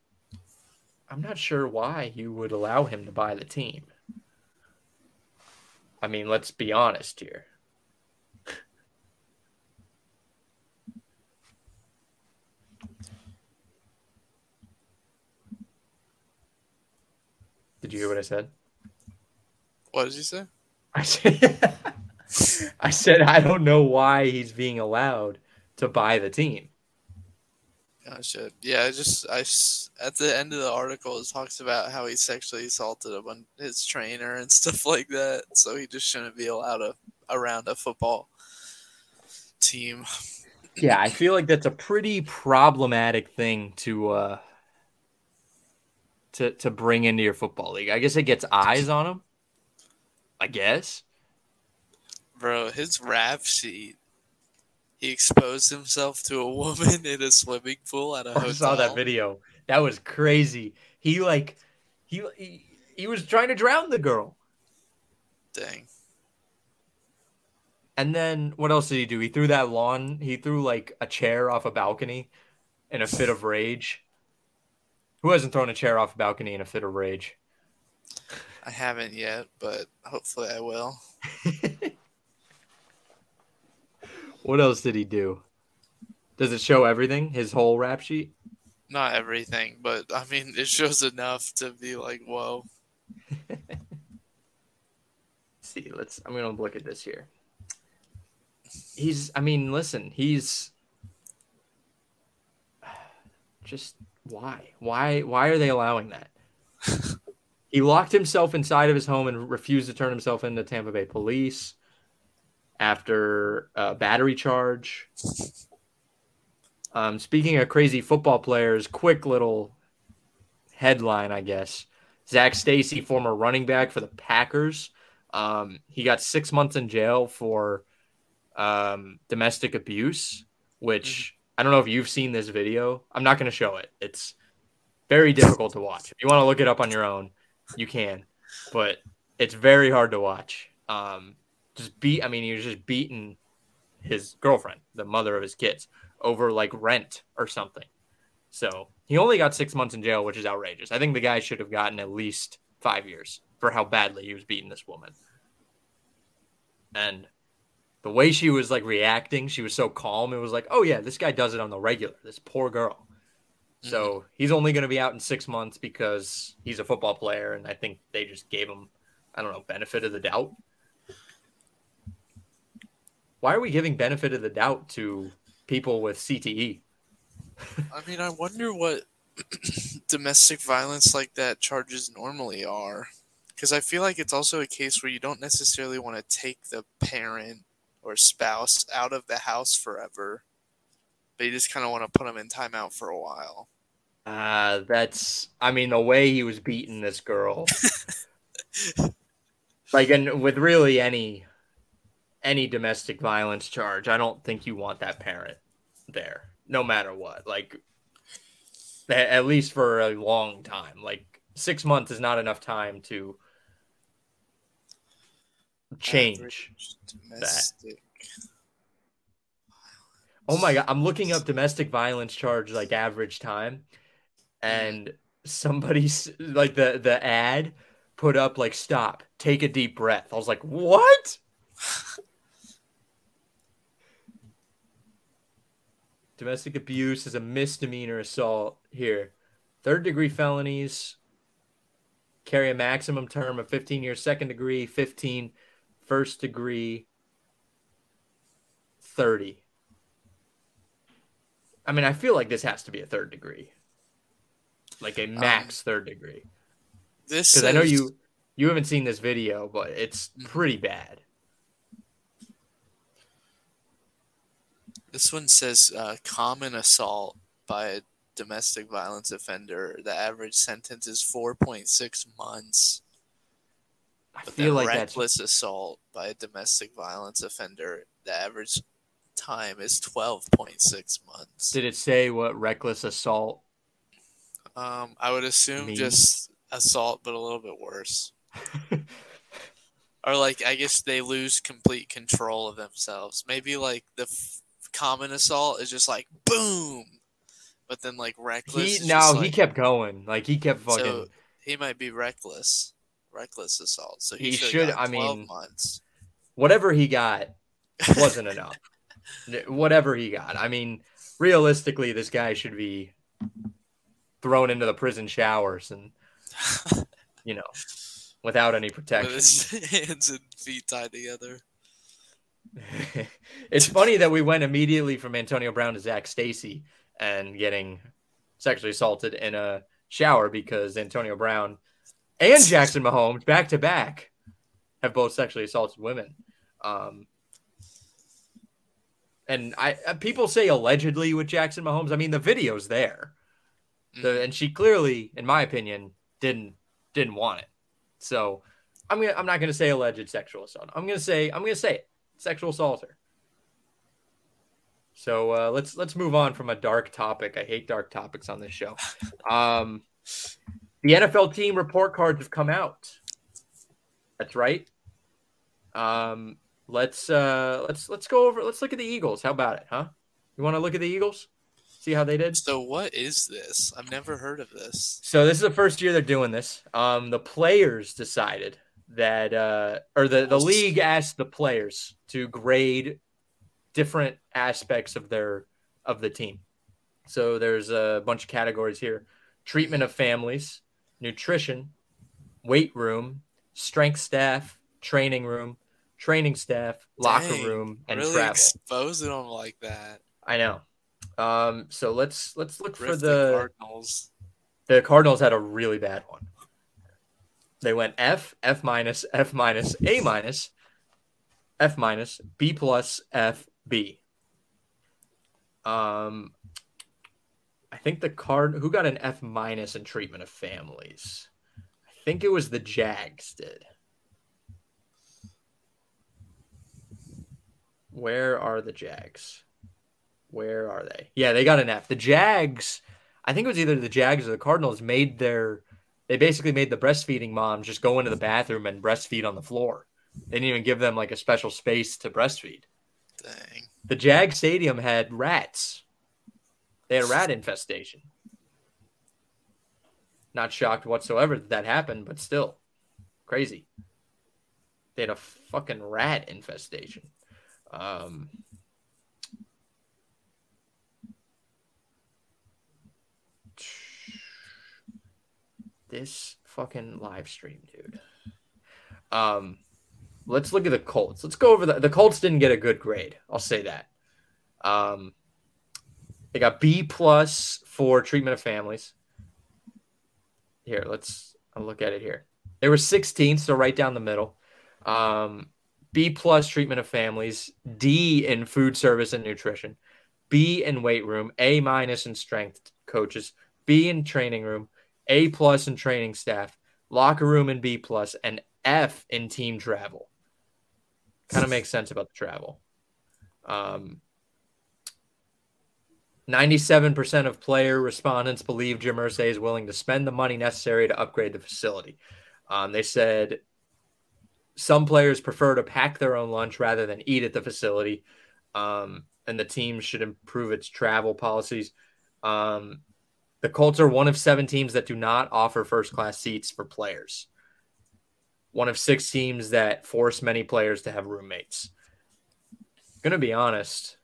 I'm not sure why you would allow him to buy the team. I mean, let's be honest here. Did you hear what I said? What did you say? I said, I said I don't know why he's being allowed to buy the team. Gotcha. Yeah, I just I at the end of the article it talks about how he sexually assaulted a bun- his trainer and stuff like that. So he just shouldn't be allowed a, around a football team. Yeah, I feel like that's a pretty problematic thing to uh to to bring into your football league. I guess it gets eyes on him. I guess. Bro, his rap sheet. He exposed himself to a woman in a swimming pool at a hotel. I saw that video. That was crazy. He like he he, he was trying to drown the girl. Dang. And then what else did he do? He threw that lawn. He threw like a chair off a balcony in a fit of rage. Who hasn't thrown a chair off a balcony in a fit of rage? I haven't yet, but hopefully I will. what else did he do? Does it show everything? His whole rap sheet? Not everything, but I mean, it shows enough to be like, whoa. Let's see, let's. I'm gonna look at this here. He's. I mean, listen. He's. Just why? Why? Why are they allowing that? he locked himself inside of his home and refused to turn himself into Tampa Bay police after a battery charge. Um, speaking of crazy football players, quick little headline, I guess. Zac Stacy, former running back for the Packers, um, he got six months in jail for um, domestic abuse, which I don't know if you've seen this video. I'm not going to show it. It's very difficult to watch. If you want to look it up on your own, you can, but it's very hard to watch. Um, just beat. I mean, he was just beating his girlfriend, the mother of his kids, over like rent or something. So he only got six months in jail, which is outrageous. I think the guy should have gotten at least five years for how badly he was beating this woman. And the way she was like reacting, she was so calm. It was like, oh yeah, this guy does it on the regular. This poor girl. So mm-hmm. he's only going to be out in six months because he's a football player, and I think they just gave him, I don't know, benefit of the doubt. Why are we giving benefit of the doubt to people with? CTE? I mean, I wonder what domestic violence like that charges normally are. Because I feel like it's also a case where you don't necessarily want to take the parent or spouse out of the house forever, but you just kind of want to put them in timeout for a while. Uh, that's, I mean, the way he was beating this girl, like, and with really any, any domestic violence charge, I don't think you want that parent there, no matter what. Like, at least for a long time. Like, six months is not enough time to change. Domestic. Oh my god, I'm looking up domestic violence charge like average time, and somebody's like the the ad put up like stop, take a deep breath. I was like, what? Domestic abuse is a misdemeanor assault here. Third degree felonies carry a maximum term of 15 years, second degree, 15, first degree, 30. I mean, I feel like this has to be a third degree, like a max um, third degree. This because I know you you haven't seen this video, but it's mm-hmm. pretty bad. This one says uh, common assault by a domestic violence offender. The average sentence is 4.6 months. I but feel like reckless that's... assault by a domestic violence offender. The average time is 12.6 months. Did it say what reckless assault? Um, I would assume means? just assault, but a little bit worse. or like, I guess they lose complete control of themselves. Maybe like the f- common assault is just like boom, but then like reckless. He, no, like, he kept going. Like he kept fucking. So he might be reckless, reckless assault. So he, he should. I mean, months. whatever he got wasn't enough whatever he got. I mean, realistically, this guy should be thrown into the prison showers and, you know, without any protection. With his hands and feet tied together. it's funny that we went immediately from Antonio Brown to Zac Stacy and getting sexually assaulted in a shower because Antonio Brown and Jackson Mahomes back to back have both sexually assaulted women. Um, and I uh, people say allegedly with Jackson Mahomes. I mean, the video's there, mm-hmm. the, and she clearly, in my opinion, didn't didn't want it. So I'm gonna I'm not gonna say alleged sexual assault. I'm gonna say I'm gonna say it sexual assaulter. So uh, let's let's move on from a dark topic. I hate dark topics on this show. Um, the NFL team report cards have come out. That's right. Um, let's uh let's let's go over let's look at the Eagles. How about it, huh? You want to look at the Eagles? See how they did? So what is this? I've never heard of this. So this is the first year they're doing this. Um the players decided that uh or the the league asked the players to grade different aspects of their of the team. So there's a bunch of categories here. Treatment of families, nutrition, weight room, strength staff, training room, training staff, locker Dang, room, and really travel. Exposing them like that. I know. Um, so let's let's look Rift for the, the Cardinals. The Cardinals had a really bad one. They went F, F minus, F minus, A minus, F minus, B plus, F, B. Um, I think the card who got an F minus in treatment of families. I think it was the Jags did. Where are the Jags? Where are they? Yeah, they got an F. The Jags, I think it was either the Jags or the Cardinals made their they basically made the breastfeeding moms just go into the bathroom and breastfeed on the floor. They didn't even give them like a special space to breastfeed. Dang. The Jag Stadium had rats. They had a rat infestation. Not shocked whatsoever that that happened, but still crazy. They had a fucking rat infestation. Um, this fucking live stream, dude. Um, let's look at the Colts. Let's go over the the Colts didn't get a good grade. I'll say that. Um, they got B plus for treatment of families. Here, let's I'll look at it here. They were 16th, so right down the middle. Um, B plus treatment of families, D in food service and nutrition, B in weight room, A minus in strength coaches, B in training room, A plus in training staff, locker room in B plus, and F in team travel. Kind of makes sense about the travel. Um, 97% of player respondents believe Jim Irsay is willing to spend the money necessary to upgrade the facility. Um, they said some players prefer to pack their own lunch rather than eat at the facility. Um, and the team should improve its travel policies. Um, the Colts are one of seven teams that do not offer first class seats for players. One of six teams that force many players to have roommates. I'm Gonna be honest,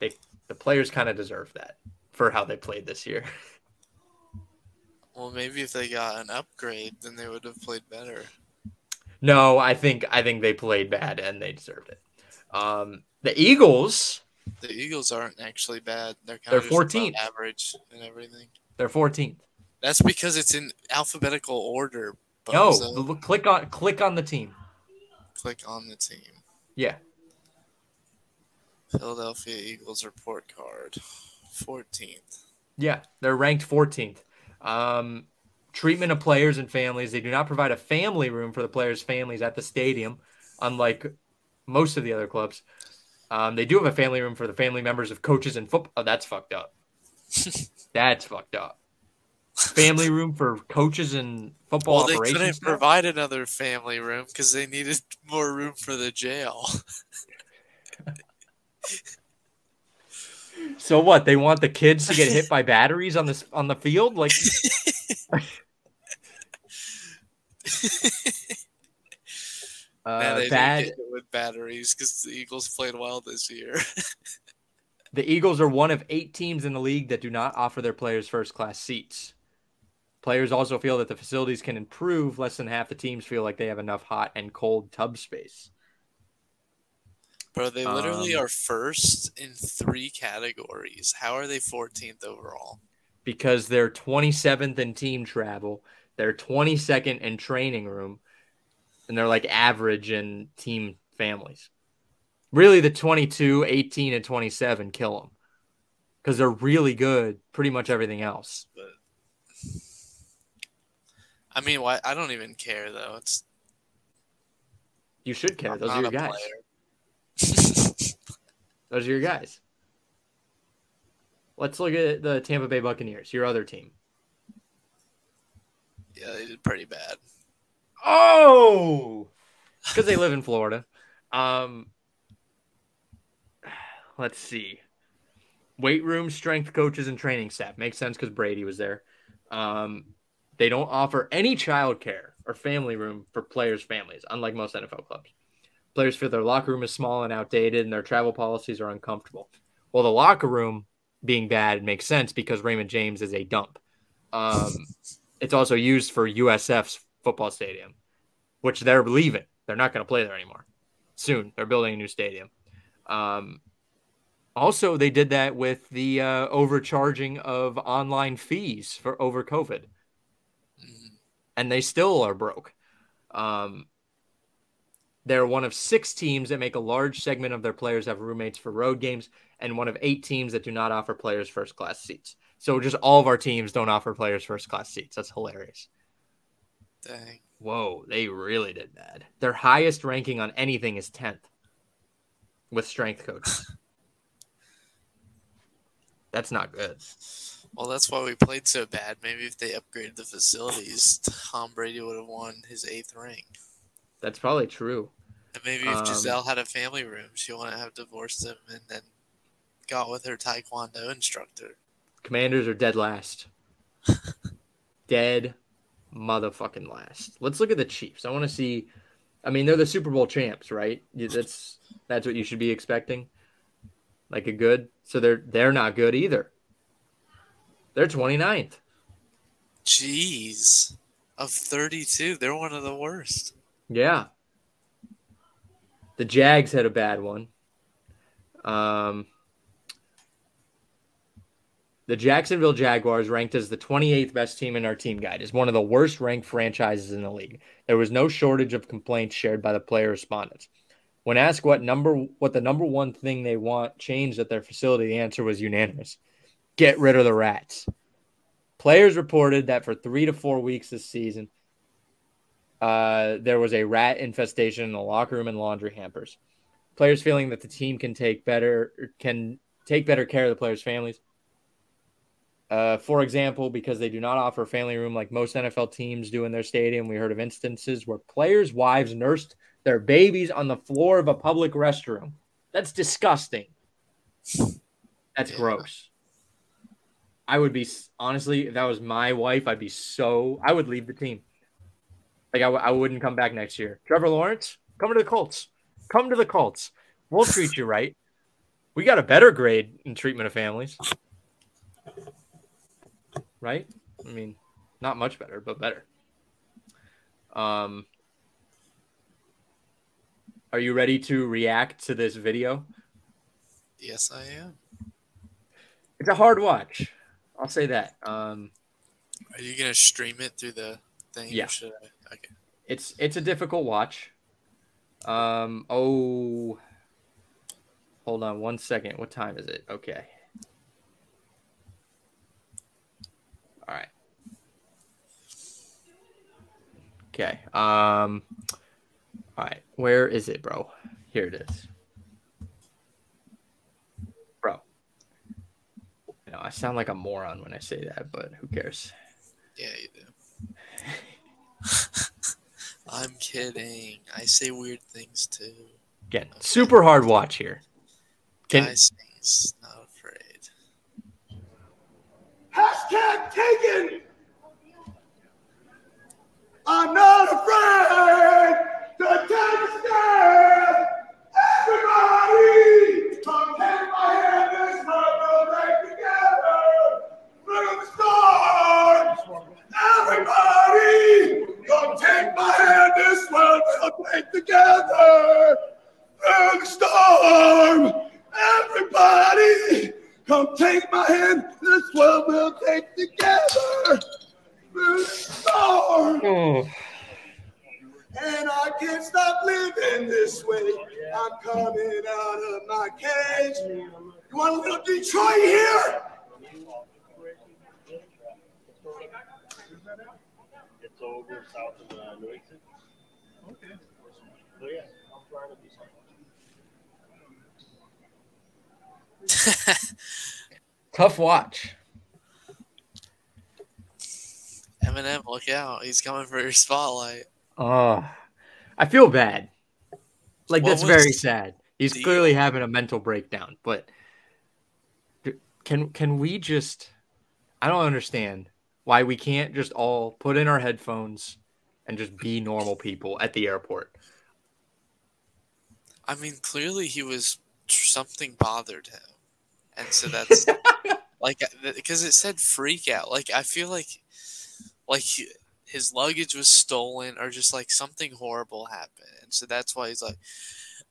they the players kind of deserve that for how they played this year. Well, maybe if they got an upgrade, then they would have played better. No, I think I think they played bad and they deserved it. Um, the Eagles, The Eagles aren't actually bad. They're kind They're 14th. average and everything. they're 14th. That's because it's in alphabetical order. No, bozo. click on click on the team. click on the team. Yeah, Philadelphia Eagles report card. 14th. yeah, they're ranked 14th. Um, treatment of players and families. They do not provide a family room for the players' families at the stadium, unlike most of the other clubs. Um, they do have a family room for the family members of coaches and football. Oh, that's fucked up. that's fucked up. Family room for coaches and football Well, they operations. couldn't staff? provide another family room because they needed more room for the jail. So what? They want the kids to get hit by batteries on this on the field? Like Now uh, they bad. did get hit with batteries because the Eagles played well this year. The Eagles are one of eight teams in the league that do not offer their players first class seats. Players also feel that the facilities can improve. Less than half the teams feel like they have enough hot and cold tub space. Bro, they literally Um, are first in three categories. How are they 14th overall? because they're 27th in team travel, they're 22nd in training room, and they're like average in team families. Really, the 22, 18, and 27 kill them because they're really good, pretty much everything else. But I mean, why? I don't even care though. It's You should care. Those are your guys. Those are your guys. Let's look at the Tampa Bay Buccaneers, your other team. yeah, they did pretty bad. Oh, because they live in Florida. Um, let's see. Weight room, strength coaches, and training staff makes sense because Brady was there. Um, they don't offer any childcare or family room for players' families, unlike most NFL clubs. Players feel their locker room is small and outdated, and their travel policies are uncomfortable. Well, the locker room being bad makes sense because Raymond James is a dump. Um, it's also used for USF's football stadium, which they're leaving. They're not going to play there anymore. Soon, they're building a new stadium. Um, also, they did that with the uh, overcharging of online fees for over COVID, and they still are broke. Um, they're one of six teams that make a large segment of their players have roommates for road games, and one of eight teams that do not offer players first class seats. So just all of our teams don't offer players first class seats. That's hilarious. Dang. Whoa, they really did bad. Their highest ranking on anything is 10th with strength coach. That's not good. Well, that's why we played so bad. Maybe if they upgraded the facilities, Tom Brady would have won his eighth ring. That's probably true. And maybe if Um, Gisele had a family room, she wouldn't have divorced him and then got with her taekwondo instructor. Commanders are dead last. dead motherfucking last. Let's look at the Chiefs. I want to see. I mean, they're the Super Bowl champs, right? That's that's what you should be expecting. Like a good. So they're they're not good either. They're 29th. Jeez. Of 32, they're one of the worst. Yeah. The Jags had a bad one. Um, the Jacksonville Jaguars, ranked as the 28th best team in our team guide, is one of the worst ranked franchises in the league. There was no shortage of complaints shared by the player respondents. When asked what number what the number one thing they want changed at their facility, the answer was unanimous. Get rid of the rats. Players reported that for three to four weeks this season, uh, there was a rat infestation in the locker room and laundry hampers. Players feeling that the team can take better can take better care of the players' families. Uh, for example, because they do not offer a family room like most NFL teams do in their stadium, we heard of instances where players' wives nursed their babies on the floor of a public restroom. That's disgusting. That's Yeah. gross. I would be honestly, if that was my wife, I'd be so. I would leave the team. Like I, w- I wouldn't come back next year. Trevor Lawrence, come to the Colts. Come to the Colts. We'll treat you right. We got a better grade in treatment of families, right? I mean, not much better, but better. Um, are you ready to react to this video? Yes, I am. It's a hard watch. I'll say that. Um, Are you gonna stream it through the thing? or Yeah. Should I? Okay. it's it's a difficult watch. Um, oh, hold on one second. What time is it? Okay. Okay. Um. All right. Where is it, bro? Here it is. Bro. You know, I sound like a moron when I say that, but who cares? Yeah, you do. I'm kidding. I say weird things too. Again, super hard watch here. Can Guy sings, not afraid. Hashtag taken. I'm not afraid to take a stand. Everybody, come take my hand. This time we'll take together. Through the storm. Everybody, come take my hand. This one we'll take together. Through the storm. Everybody, come take my hand. This one we'll take together. Through the storm. Oh, And I can't stop living this way. I'm coming out of my cage. You want a little Detroit here? It's over south of uh, New England. Okay. So yeah, I'm trying to do something. tough watch. Eminem, look out! He's coming for your spotlight. Oh, I feel bad. Like What that's very sad. He's clearly having a mental breakdown. But can can we just? I don't understand why we can't just all put in our headphones and just be normal people at the airport. I mean, clearly he was something bothered him, and so that's like uh, because it said freak out. Like I feel like like his luggage was stolen or just like something horrible happened, and so that's why he's like,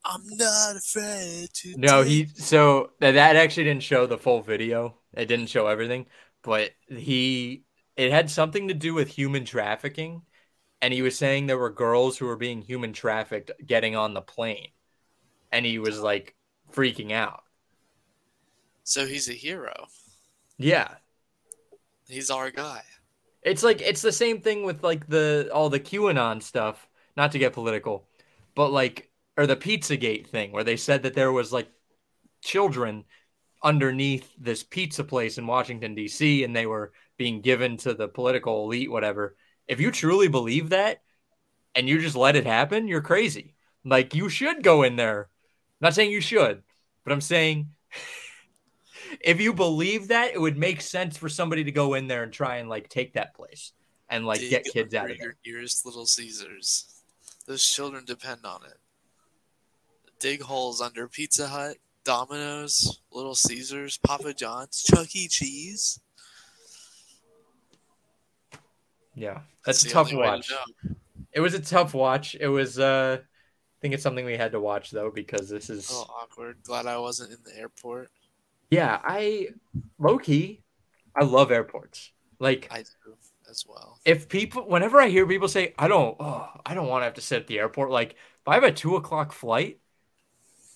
I'm not afraid to. No, take-" he so that that actually didn't show the full video. It didn't show everything, but he it had something to do with human trafficking, and he was saying there were girls who were being human trafficked getting on the plane, and he was like freaking out. So he's a hero. Yeah, He's our guy. It's like it's the same thing with like the all the QAnon stuff. Not to get political, but like or the Pizzagate thing where they said that there was like children underneath this pizza place in Washington D.C. and they were being given to the political elite, whatever. If you truly believe that and you just let it happen, you're crazy. Like you should go in there. I'm not saying you should, but I'm saying if you believe that, it would make sense for somebody to go in there and try and like take that place and like Dig get kids out of there. your nearest Little Caesars. Those children depend on it. Dig holes under Pizza Hut, Domino's, Little Caesars, Papa John's, Chuck E. Cheese. Yeah, that's a tough way to watch. It was a tough watch. It was uh I think it's something we had to watch though because this is little awkward. Glad I wasn't in the airport. Yeah, I low key I love airports. Like I do as well. if people whenever I hear people say I don't oh I don't want to have to sit at the airport, like if I have a two o'clock flight,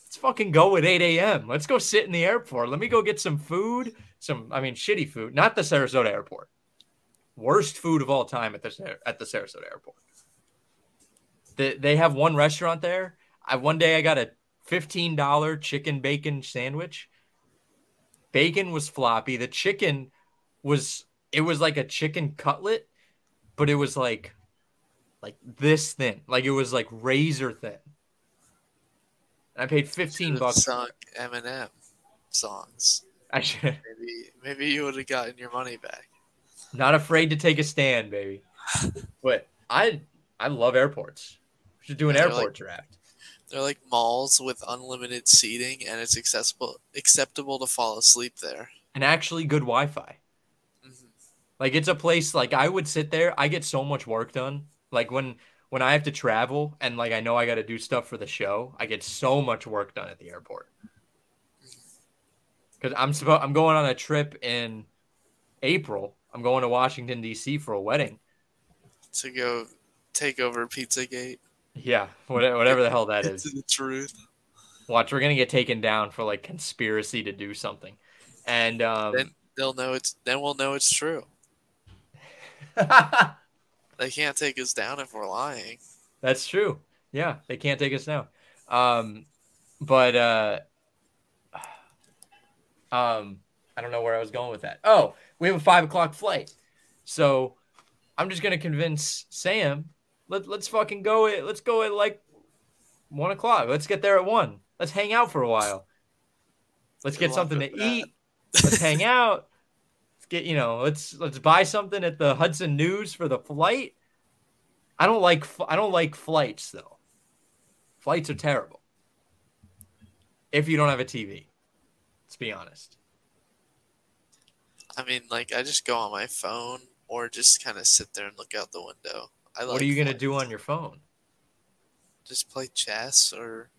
let's fucking go at 8 a.m. Let's go sit in the airport. Let me go get some food, some I mean shitty food, not the Sarasota airport. Worst food of all time at the at the Sarasota airport. They, they have one restaurant there. I one day I got a fifteen dollar chicken bacon sandwich. Bacon was floppy. The chicken was it was like a chicken cutlet, but it was like like this thin. Like it was like razor thin. I paid 15 Should've bucks. Sung Eminem. songs. I should Maybe maybe you would have gotten your money back. not afraid to take a stand, baby. but I I love airports. We should do an Yeah, airport like- draft. They're like malls with unlimited seating, and it's accessible acceptable to fall asleep there. And actually good Wi-Fi. Mhm. Like it's a place like I would sit there. I get so much work done. Like when when I have to travel and like I know I got to do stuff for the show, I get so much work done at the airport. Cuz I'm supposed I'm going on a trip in April. I'm going to Washington D.C. for a wedding. To go take over Pizzagate. Yeah, whatever, whatever the hell that is. The truth. Watch, we're gonna get taken down for like conspiracy to do something, and um, Then they'll know it's. Then we'll know it's true. They can't take us down if we're lying. That's true. Yeah, they can't take us down. Um, but uh, um, I don't know where I was going with that. Oh, we have a five o'clock flight, so I'm just gonna convince Sam. Let Let's fucking go. At, let's go at like one o'clock. Let's get there at one. Let's hang out for a while. Let's get something to that. eat. Let's hang out. Let's get you know. Let's let's buy something at the Hudson News for the flight. I don't like I don't like flights though. Flights are terrible. If you don't have a TV, let's be honest. I mean, like I just go on my phone or just kind of sit there and look out the window. I what are you gonna do on your phone? Just play chess or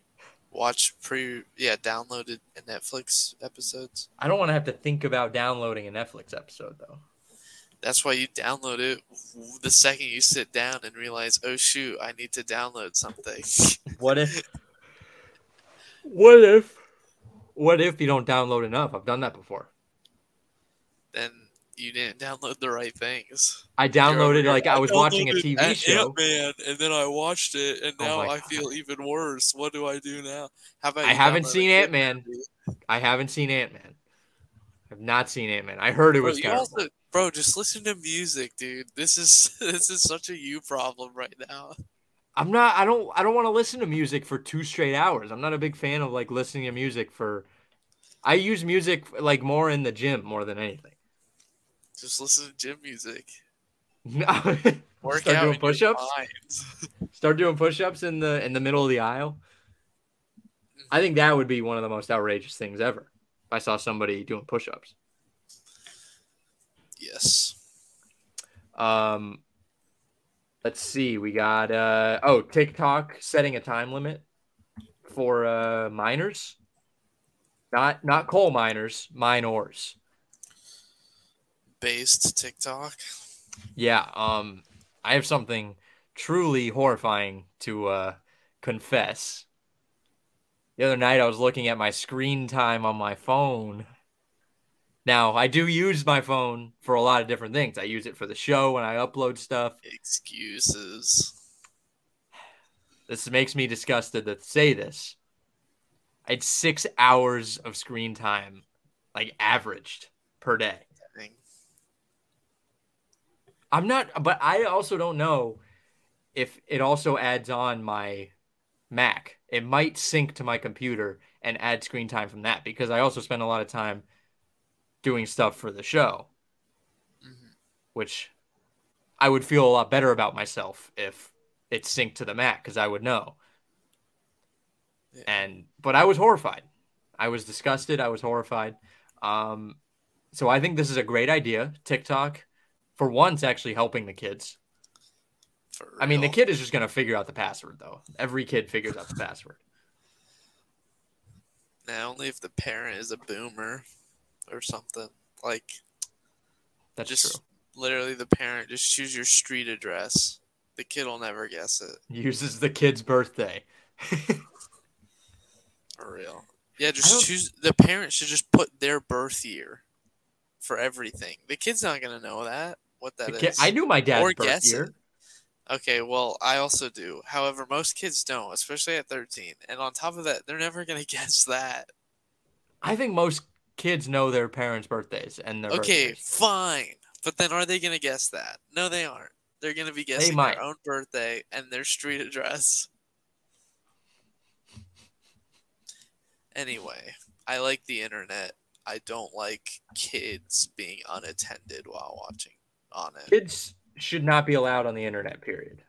watch pre yeah downloaded Netflix episodes. I don't want to have to think about downloading a Netflix episode though. That's why you download it the second you sit down and realize, oh shoot, I need to download something. What if? what if? What if you don't download enough? I've done that before. then you didn't download the right things. I downloaded like I was watching a TV show. Man, and then I watched it, and Oh now my I feel even worse. What do I do now? How about I haven't seen Ant-Man. I haven't seen Ant Man. I've not seen Ant Man. I heard it Bro, was you terrible. also, bro, just listen to music, dude. This is this is such a you problem right now. I'm not. I don't. I don't want to listen to music for two straight hours. I'm not a big fan of like listening to music for. I use music like more in the gym more than anything. Just listen to gym music. Start Work out doing in push-ups? Start doing push-ups in the in the middle of the aisle. I think that would be one of the most outrageous things ever. If I saw somebody doing push-ups. Yes. Um, let's see. We got uh oh TikTok setting a time limit for uh minors. Not not coal miners, minors. Based TikTok. Yeah, um I have something truly horrifying to uh confess. The other night I was looking at my screen time on my phone. Now, I do use my phone for a lot of different things. I use it for the show when I upload stuff. Excuses. This makes me disgusted to say this. I had 6 hours of screen time like averaged per day. I'm not, but I also don't know if it also adds on my Mac. It might sync to my computer and add screen time from that because I also spend a lot of time doing stuff for the show, Mhm. which I would feel a lot better about myself if it synced to the Mac because I would know. Yeah. And but I was horrified. I was disgusted. I was horrified. Um, so I think this is a great idea. TikTok, for once, actually helping the kids. For I mean, the kid is just gonna figure out the password, though. Every kid figures out the password. Now, only if the parent is a boomer or something. Like, That's just true. literally the parent, just choose your street address. The kid will never guess it. Uses the kid's birthday. For real. Yeah, just choose. The parent should just put their birth year for everything. The kid's not going to know that, what that is. I knew my dad's Or birth guess year. it. Okay, well, I also do. However, most kids don't, especially at 13. And on top of that, they're never going to guess that. I think most kids know their parents' birthdays and their Okay, birthdays. fine. But then are they going to guess that? No, they aren't. They're going to be guessing their own birthday and their street address. Anyway, I like the internet. I don't like kids being unattended while watching on it. Kids should not be allowed on the internet, period.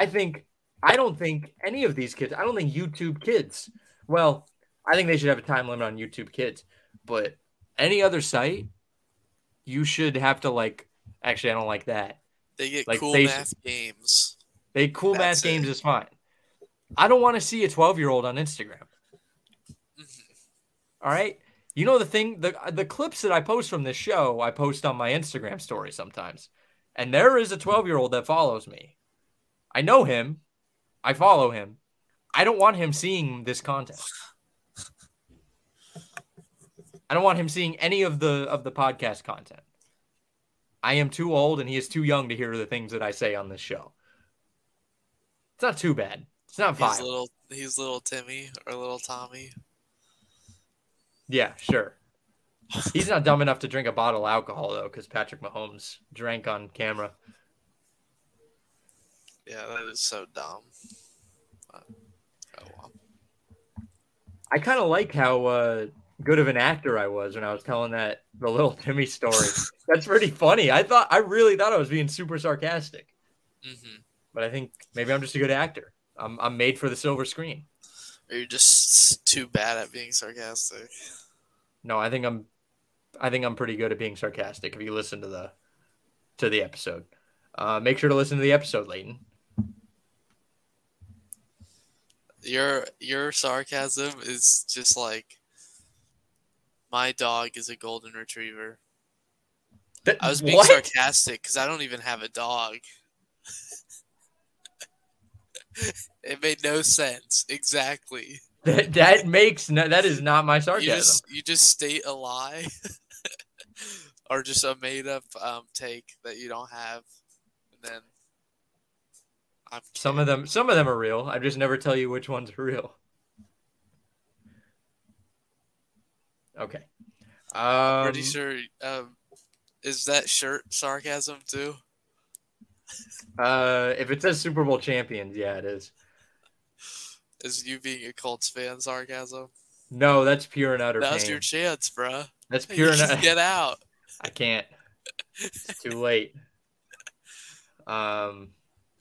I think, I don't think any of these kids, I don't think YouTube kids, well, I think they should have a time limit on YouTube kids, but any other site, you should have to like, actually, I don't like that. They get Like, cool they- math games. They cool That's math games is fine. I don't want to see a 12 year old on Instagram. Mhm. All right. You know the thing, the the clips that I post from this show, I post on my Instagram story sometimes. And there is a 12 year old that follows me. I know him. I follow him. I don't want him seeing this content. I don't want him seeing any of the of the podcast content. I am too old and he is too young to hear the things that I say on this show. It's not too bad. It's not He's little. He's little Timmy or little Tommy. Yeah, sure. He's not dumb enough to drink a bottle of alcohol though, because Patrick Mahomes drank on camera. Yeah, that is so dumb. But, oh well. I kind of like how uh, good of an actor I was when I was telling that the little Timmy story. That's pretty funny. I thought I really thought I was being super sarcastic, hmm but I think maybe I'm just a good actor. I'm I'm made for the silver screen. Or you're just too bad at being sarcastic. No, I think I'm I think I'm pretty good at being sarcastic. If you listen to the to the episode, uh, make sure to listen to the episode, Leighton. Your your sarcasm is just like my dog is a golden retriever. That- I was being what? sarcastic because I don't even have a dog. it made no sense. Exactly. That, that makes no, that is not my You sarcasm. just you just state a lie, or just a made up um, take that you don't have, and then I'm Some of them, some of them are real. I just never tell you which ones are real. Okay. Um, pretty sure. Um, is that shirt sarcasm too? Uh, if it says Super Bowl champions, yeah, it is. Is you being a Colts fan sarcasm? No, that's pure and utter Now's pain. your chance, bruh. That's pure and utter. get out. I can't. It's too late. Um.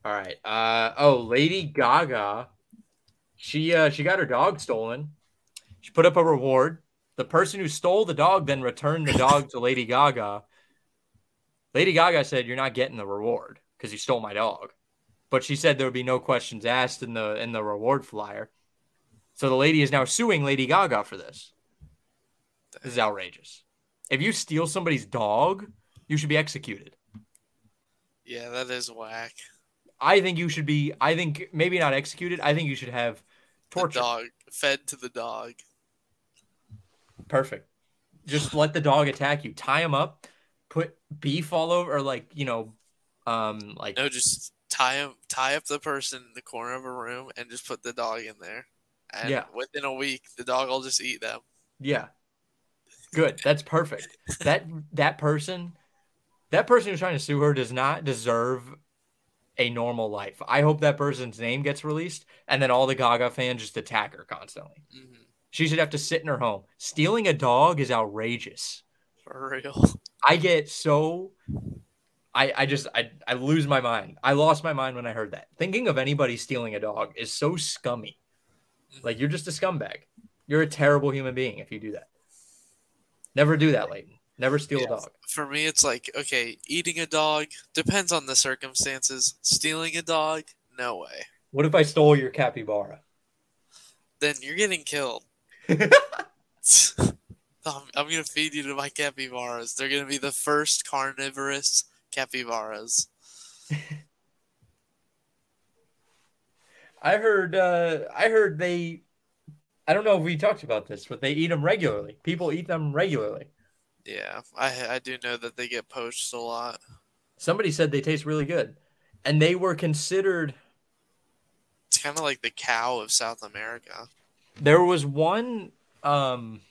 All right. Uh. Oh, Lady Gaga. She uh she got her dog stolen. She put up a reward. The person who stole the dog then returned the dog to Lady Gaga. Lady Gaga said, "You're not getting the reward because you stole my dog." But she said there would be no questions asked in the in the reward flyer. So the lady is now suing Lady Gaga for this. This is outrageous. If you steal somebody's dog, you should be executed. Yeah, that is whack. I think you should be. I think maybe not executed. I think you should have The torture. dog fed to the dog. Perfect. Just let the dog attack you. Tie him up. Put beef all over, or like you know, um, like No, just tie him, tie up the person in the corner of a room, and just put the dog in there. And Yeah. within a week, the dog will just eat them. yeah, good. That's perfect. that that person, that person who's trying to sue her does not deserve a normal life. I hope that person's name gets released, and then all the Gaga fans just attack her constantly. hmm She should have to sit in her home. Stealing a dog is outrageous. For real. I get so I I just I I lose my mind. I lost my mind when I heard that. Thinking of anybody stealing a dog is so scummy. Like you're just a scumbag. You're a terrible human being if you do that. Never do that, Leighton. Never steal a dog. For me, it's like okay, eating a dog depends on the circumstances. Stealing a dog, no way. What if I stole your capybara? Then you're getting killed. I'm, I'm gonna feed you to my capybaras. They're gonna be the first carnivorous capybaras. I heard uh I heard they I don't know if we talked about this, but they eat them regularly. People eat them regularly. Yeah, I I do know that they get poached a lot. Somebody said they taste really good. And they were considered It's kind of like the cow of South America. There was one um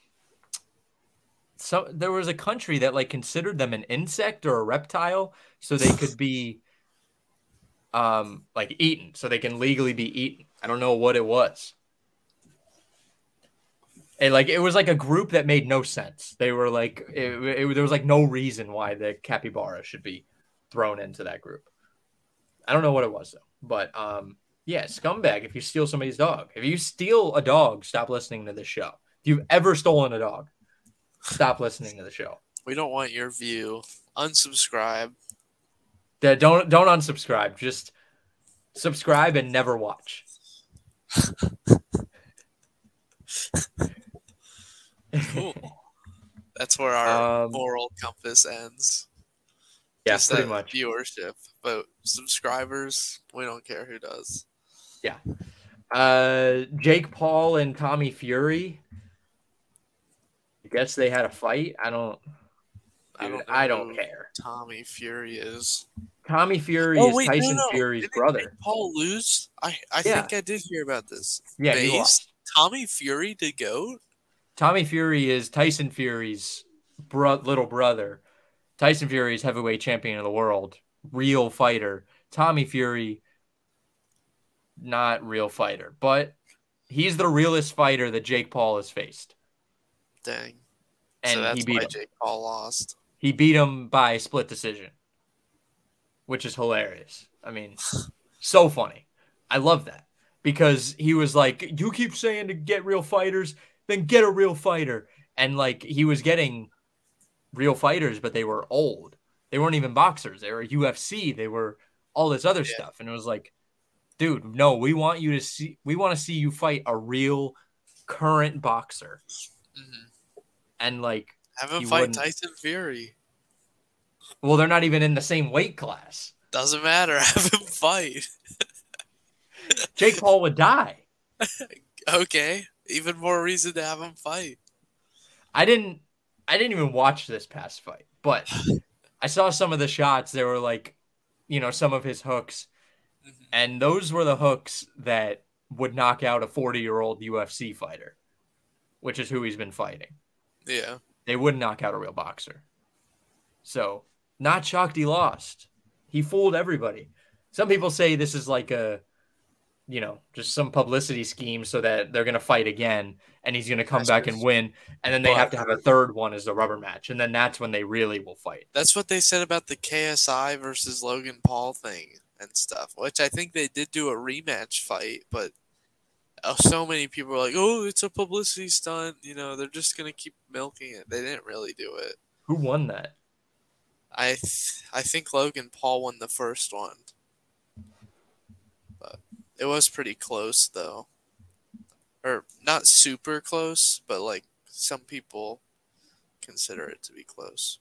so there was a country that like considered them an insect or a reptile so they could be um like eaten so they can legally be eaten. I don't know what it was. And like it was like a group that made no sense. They were like it, it, there was like no reason why the capybara should be thrown into that group. I don't know what it was though. But um yeah, scumbag if you steal somebody's dog. If you steal a dog, stop listening to this show. If you've ever stolen a dog, stop listening to the show. We don't want your view. Unsubscribe. Yeah, Don't don't unsubscribe. Just subscribe and never watch. Cool. That's where our Um, moral compass ends. Yeah, Just pretty much. Viewership, but subscribers, we don't care who does. Yeah. Uh, Jake Paul and Tommy Fury. I guess they had a fight. I don't. I I don't don't. I don't care. Tommy Fury is. Tommy Fury Oh, is wait, no, Tyson no. Fury's Didn't brother. Jake Paul lose? I I Yeah. think I did hear about this. Yeah, he lost. Tommy Fury to goat. Tommy Fury is Tyson Fury's bro- little brother. Tyson Fury is heavyweight champion of the world, real fighter. Tommy Fury, not real fighter, but he's the realest fighter that Jake Paul has faced, Dang. And so that's he beat why him. Jake Paul lost. He beat him by split decision, which is hilarious. I mean, so funny. I love that because he was like, "You keep saying to get real fighters, then get a real fighter," and like he was getting real fighters, but they were old. They weren't even boxers. They were UFC. They were all this other Yeah. stuff, and it was like, dude, no, we want you to see. We want to see you fight a real current boxer, hmm and like Have him fight wouldn't- Tyson Fury. well, they're not even in the same weight class. Doesn't matter. Have him fight. Jake Paul would die. Okay. Even more reason to have him fight. I didn't I didn't even watch this past fight, but I saw some of the shots. They were like, you know, some of his hooks, Mhm. and those were the hooks that would knock out a 40 year old UFC fighter, which is who he's been fighting. Yeah. They wouldn't knock out a real boxer. So, not shocked he lost. He fooled everybody. Some people say this is like a, you know, just some publicity scheme so that they're going to fight again and he's going to come That's back and win. And then they have to have a third one as the rubber match. And then that's when they really will fight. That's what they said about the KSI versus Logan Paul thing and stuff, which I think they did do a rematch fight, but so many people were like, oh, it's a publicity stunt. You know, they're just going to keep milking it. They didn't really do it. Who won that? I th- I think Logan Paul won the first one. But it was pretty close, though. Or not super close, but like some people consider it to be close.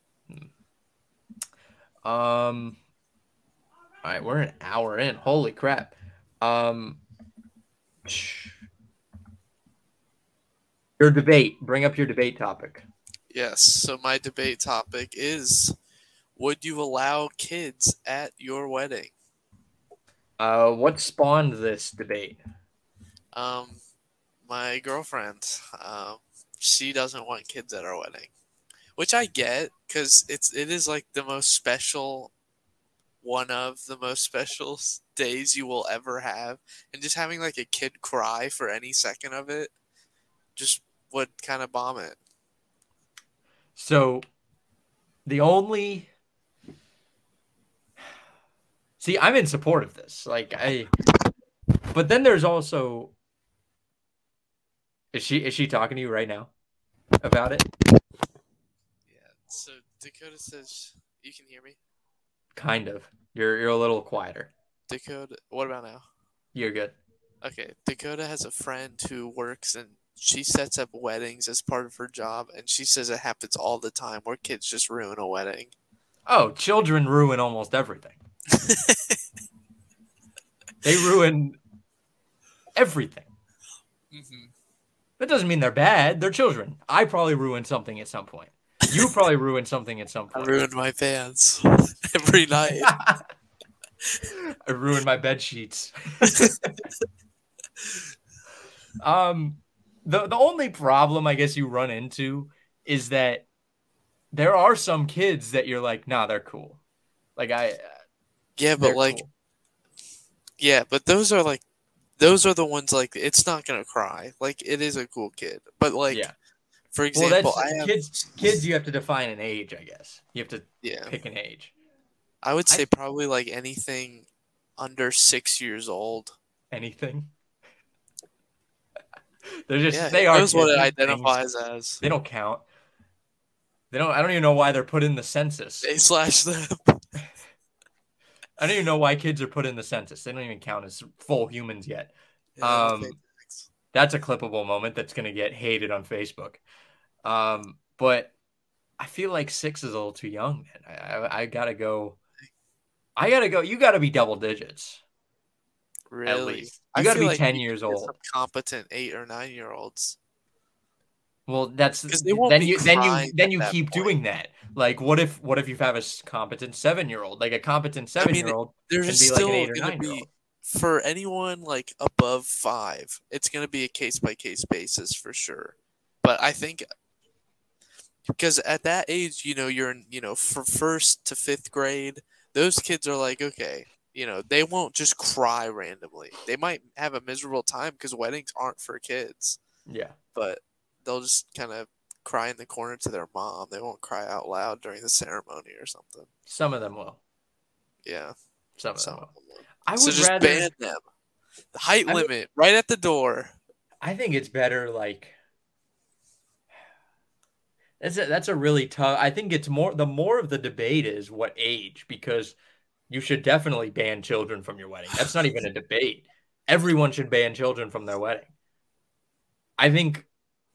Um, all right, we're an hour in. Holy crap. Um, your debate. Bring up your debate topic. Yes. So my debate topic is would you allow kids at your wedding? Uh, what spawned this debate? Um my girlfriend, um she doesn't want kids at our wedding. Which I get cuz it's it is like the most special one of the most special s- days you will ever have and just having like a kid cry for any second of it just would kind of bomb it. So, the only see, I'm in support of this. Like I, but then there's also is she is she talking to you right now about it? Yeah. So Dakota says you can hear me. Kind of. You're you're a little quieter. Dakota, what about now? You're good. Okay, Dakota has a friend who works and she sets up weddings as part of her job, and she says it happens all the time where kids just ruin a wedding. Oh, children ruin almost everything. They ruin everything. hmm That doesn't mean they're bad. They're children. I probably ruined something at some point. You probably ruined something at some I point. ruined my pants every night. I ruined my bed sheets. um, the the only problem I guess you run into is that there are some kids that you're like, nah, they're cool. Like I, Yeah, but like, cool. yeah, but those are like those are the ones like it's not gonna cry. Like it is a cool kid, but like Yeah. for example, I have, kids. Kids, you have to define an age, I guess. You have to yeah, pick an age. I would I- say probably like anything under six years old. Anything. They're just yeah, they are knows what it These things, identifies as. They don't count. They don't. I don't even know why they're put in the census. They slash them. I don't even know why kids are put in the census. They don't even count as full humans yet. Yeah, Um, That's a clippable moment that's going to get hated on Facebook. Um, but I feel like six is a little too young, man. I, I, I gotta go. I gotta go. You gotta be double digits really, at least. I You gotta be like ten years old. some competent eight or nine year olds. Well, that's then you then you then you keep point. doing that. Like, what if what if you have a competent seven year old, like a competent seven year old? There's Can be like an still eight or gonna be for anyone like above five. It's gonna be a case by case basis for sure. But I think because at that age, you know, you're in, you know, for first to fifth grade, those kids are like, okay, you know, they won't just cry randomly. They might have a miserable time because weddings aren't for kids, Yeah, but they'll just kind of cry in the corner to their mom. They won't cry out loud during the ceremony or something. some of them will. Yeah. Some of them Some will. of them. I would just rather. ban them. The height I mean- limit right at the door. I think it's better like that's a, that's a really tough. I think it's more the more of the debate is what age because you should definitely ban children from your wedding. That's not even a debate. Everyone should ban children from their wedding. I think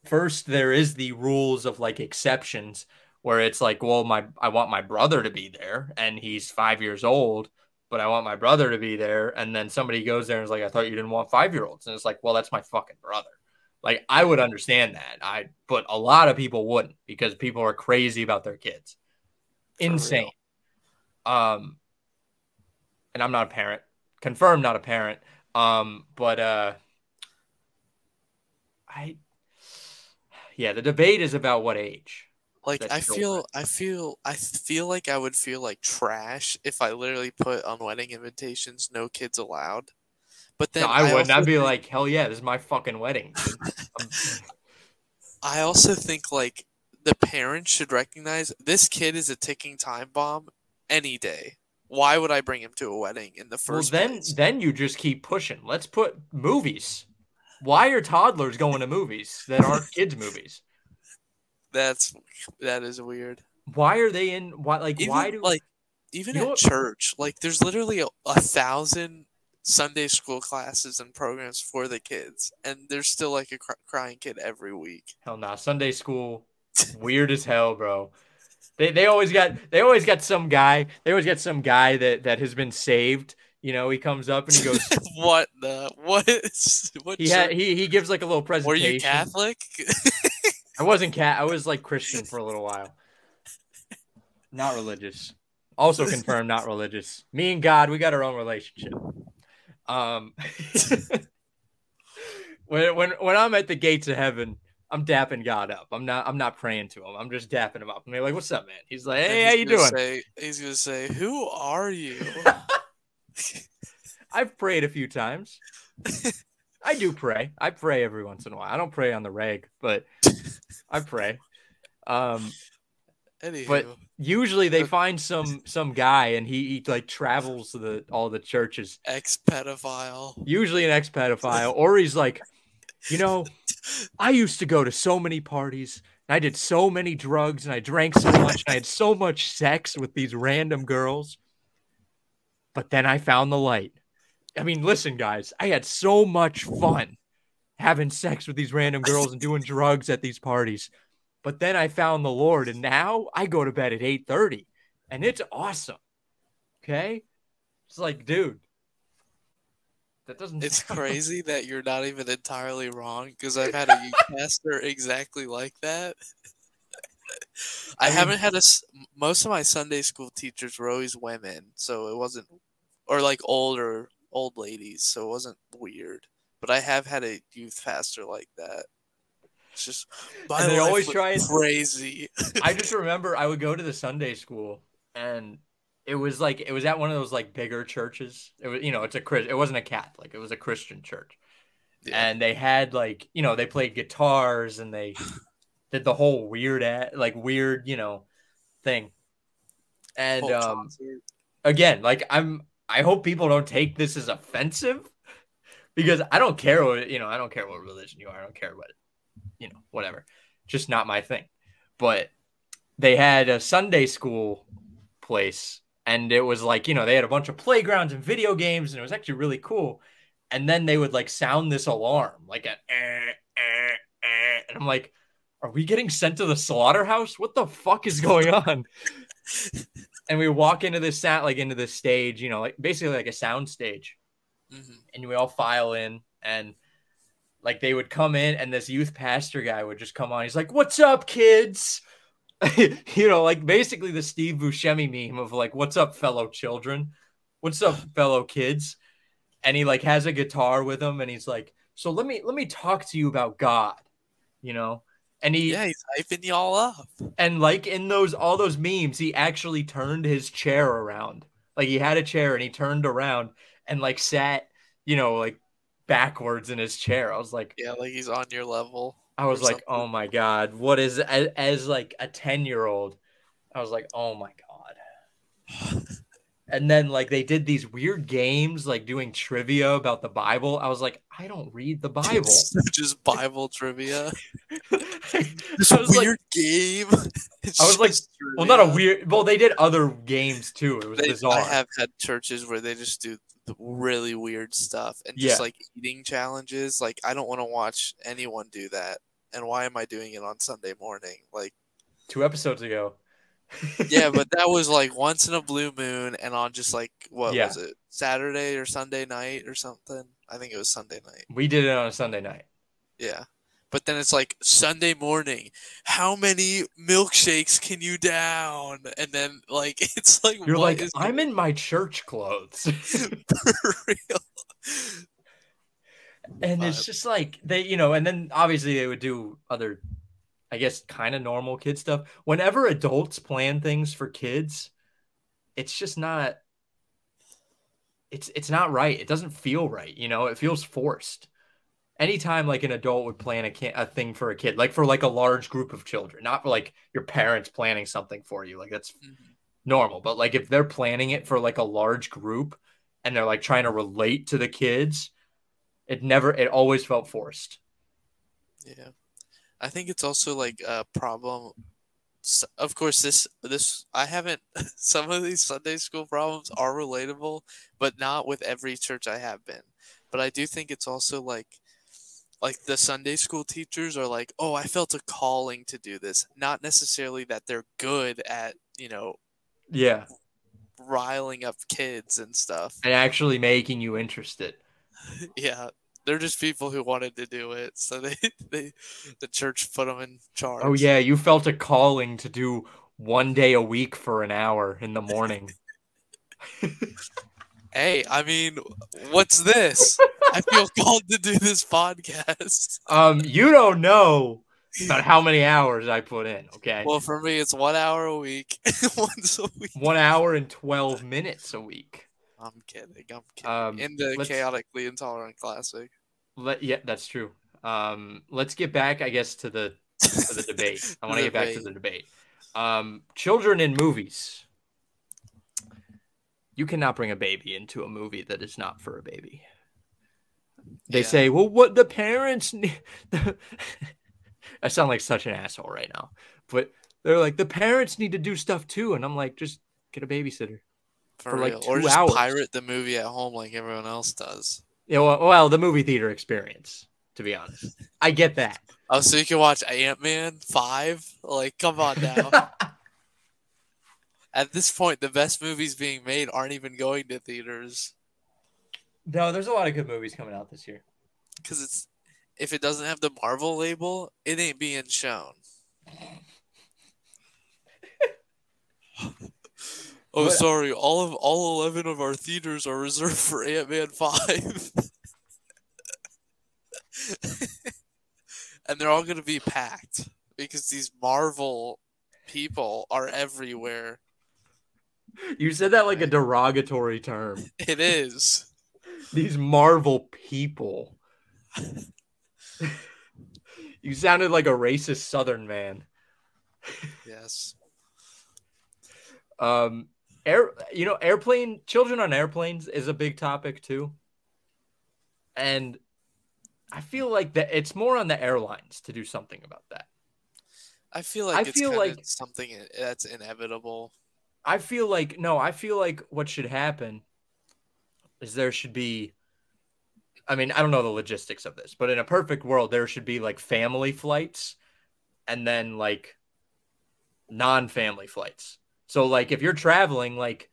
first there is the rules of like exceptions where it's like, well, my I want my brother to be there and he's 5 years old, but I want my brother to be there and then somebody goes there and is like, I thought you didn't want 5-year-olds. And it's like, well, that's my fucking brother. Like I would understand that. I but a lot of people wouldn't because people are crazy about their kids. Insane. Um and I'm not a parent. Confirmed not a parent. Um but uh I yeah, the debate is about what age. Like I feel I feel I feel like I would feel like trash if I literally put on wedding invitations no kids allowed. But then no, I wouldn't. I'd be think- like, hell yeah, this is my fucking wedding. I'm- also think like the parents should recognize this kid is a ticking time bomb any day. Why would I bring him to a wedding in the well, first then place? then then you just keep pushing. Let's put movies. Why are toddlers going to movies that aren't kids movies? That's that is weird. Why are they in? Why like Even why do like even You at church, like there's literally a, a thousand Sunday school classes and programs for the kids, and there's still like a cr- crying kid every week. hell nah? Sunday school, weird as hell, bro. They they always got they always got some guy. They always got some guy that that has been saved. You know, he comes up and he goes. what the what? is- What? he had he he gives like a little presentation. Were you Catholic? I wasn't cat. I was like Christian for a little while. Not religious. Also confirmed, not religious. Me and God, we got our own relationship. Um, when when when I'm at the gates of heaven, I'm dapping God up. I'm not I'm not praying to him. I'm just dapping him up. I'm like, "What's up, man?" He's like, "Hey, he's how you doing?" Say, he's gonna say, "Who are you?" I've prayed a few times. I do pray. I pray every once in a while. I don't pray on the reg, but I pray. Um, Anywho, usually they Uh, find some some guy and he, he like travels to the all the churches. Ex pedophile. usually an ex-pedophile or he's like you know i used to go to so many parties and i did so many drugs and i drank so much and i had so much sex with these random girls. But then i found the light. I mean listen guys i had so much fun having sex with these random girls and doing drugs at these parties but then i found the lord and now i go to bed at 8.30 and it's awesome okay it's like dude that doesn't It's sound- crazy that you're not even entirely wrong because I've had a pastor exactly like that. I, I mean- haven't had a. Most of my Sunday school teachers were always women, so it wasn't, or like older old ladies, so it wasn't weird. But I have had a youth pastor like that. It's just my And they always try crazy. I just remember I would go to the Sunday school and it was like it was at one of those like bigger churches. It was you know it's a. It wasn't a Catholic. It was a Christian church, Yeah. and they had like you know they played guitars and they did the whole weird at like weird you know thing. And Whole um, concert. again, like I'm I hope people don't take this as offensive because I don't care what you know, I don't care what religion you are. I don't care what you know, whatever. Just not my thing. But they had a Sunday school place and it was like, you know, they had a bunch of playgrounds and video games and it was actually really cool. And then they would like sound this alarm, like a eh, eh, eh. and I'm like, are we getting sent to the slaughterhouse? What the fuck is going on? and we walk into this sound like into this stage, you know, like basically like a sound stage, Mhm. and we all file in, and like they would come in, and this youth pastor guy would just come on. He's like, "What's up, kids?" you know, like basically the Steve Buscemi meme of like, "What's up, fellow children? What's up, fellow kids?" And he like has a guitar with him, and he's like, "So let me let me talk to you about God," you know. And he Yeah, he's hyping y'all up. and like in those all those memes, he actually turned his chair around. Like he had a chair and he turned around and like sat, you know, like backwards in his chair. I was like, Yeah, like he's on your level. I was like, something. oh my god, what is as, as like a ten year old? I was like, oh my god. And then like they did these weird games, like doing trivia about the Bible. I was like, I don't read the Bible. just Bible trivia. This was like, weird game. It's I was like, just well, not a weird. Well, they did other games too. It was They- bizarre. I have had churches where they just do really weird stuff and Yeah. just like eating challenges. Like I don't want to watch anyone do that. And why am I doing it on Sunday morning? Like Two episodes ago. yeah, but that was like once in a blue moon and on just like what Yeah. was it? Saturday or Sunday night or something? I think it was Sunday night. we did it on a Sunday night. Yeah. But then it's like Sunday morning. How many milkshakes can you down? And then like it's like You're like, is I'm in my church clothes. for real? and it's just like they, you know, and then obviously they would do other, I guess, kind of normal kid stuff. Whenever adults plan things for kids, it's just not. It's it's not right. It doesn't feel right. You know, it feels forced. Anytime like an adult would plan a a thing for a kid, like for like a large group of children, not for like your parents planning something for you, like that's Mhm. normal. But like if they're planning it for like a large group and they're like trying to relate to the kids, it never it always felt forced. Yeah, I think it's also like a problem. Of course, this this I haven't. Some of these Sunday school problems are relatable, but not with every church I have been. But I do think it's also like, like the Sunday school teachers are like, oh, I felt a calling to do this. Not necessarily that they're good at you know Yeah. riling up kids and stuff. And actually making you interested. Yeah, they're just people who wanted to do it, so they they the church put them in charge. Oh yeah, you felt a calling to do one day a week for an hour in the morning. Hey, I mean, what's this? I feel called to do this podcast. um, you don't know about how many hours I put in, okay? Well, for me, it's one hour a week, once a week. One hour and twelve minutes a week. I'm kidding. I'm kidding. Um, In the chaotically intolerant classic. Let, yeah, that's true. Um, let's get back, I guess, to the to the debate. I want to get back to the debate. Um, children in movies. You cannot bring a baby into a movie that is not for a baby. They Yeah. say, "Well, what the parents need." I sound like such an asshole right now, but they're like, "The parents need to do stuff too," and I'm like, "Just get a babysitter." for, for, like, real. or two just hours. pirate the movie at home like everyone else does. Yeah, well, well, the movie theater experience. To be honest, I get that. Oh, so you can watch Ant Man five? Like, come on now. At this point, the best movies being made aren't even going to theaters no, there's a lot of good movies coming out this year. because it's if it doesn't have the Marvel label, it ain't being shown. oh, What- sorry. All of all eleven of our theaters are reserved for Ant Man five, and they're all gonna be packed because these Marvel people are everywhere. You said that like a derogatory term. It is. These Marvel people. you sounded like a racist Southern man. Yes. Um, air, you know, airplane children on airplanes is a big topic too, and I feel like that it's more on the airlines to do something about that. I feel like I it's feel like- something that's inevitable. I feel like no, I feel like what should happen is there should be I mean, I don't know the logistics of this, but in a perfect world there should be like family flights and then like non-family flights. So like if you're traveling like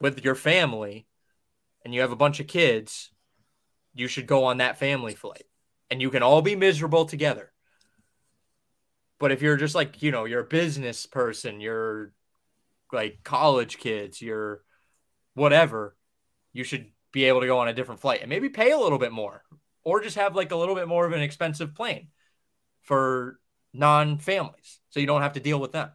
with your family and you have a bunch of kids, you should go on that family flight and you can all be miserable together. But if you're just like, you know, you're a business person, you're like college kids, you're whatever, you should be able to go on a different flight and maybe pay a little bit more or just have like a little bit more of an expensive plane for non families so you don't have to deal with them.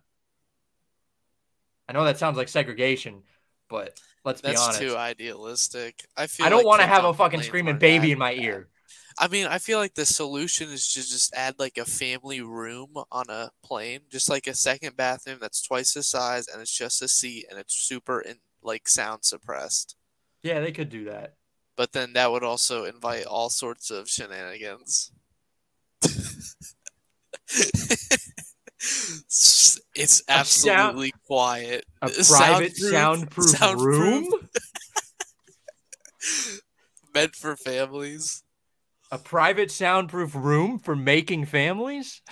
I know that sounds like segregation, but let's be honest. That's too idealistic. I feel I don't like want to have a fucking screaming baby in my ear. I mean, I feel like the solution is to just add like a family room on a plane, just like a second bathroom that's twice the size and it's just a seat and it's super in, like sound suppressed. Yeah, they could do that. But then that would also invite all sorts of shenanigans. it's A sound- absolutely quiet. A private Soundproof- soundproof, room? meant for families. A private soundproof room for making families?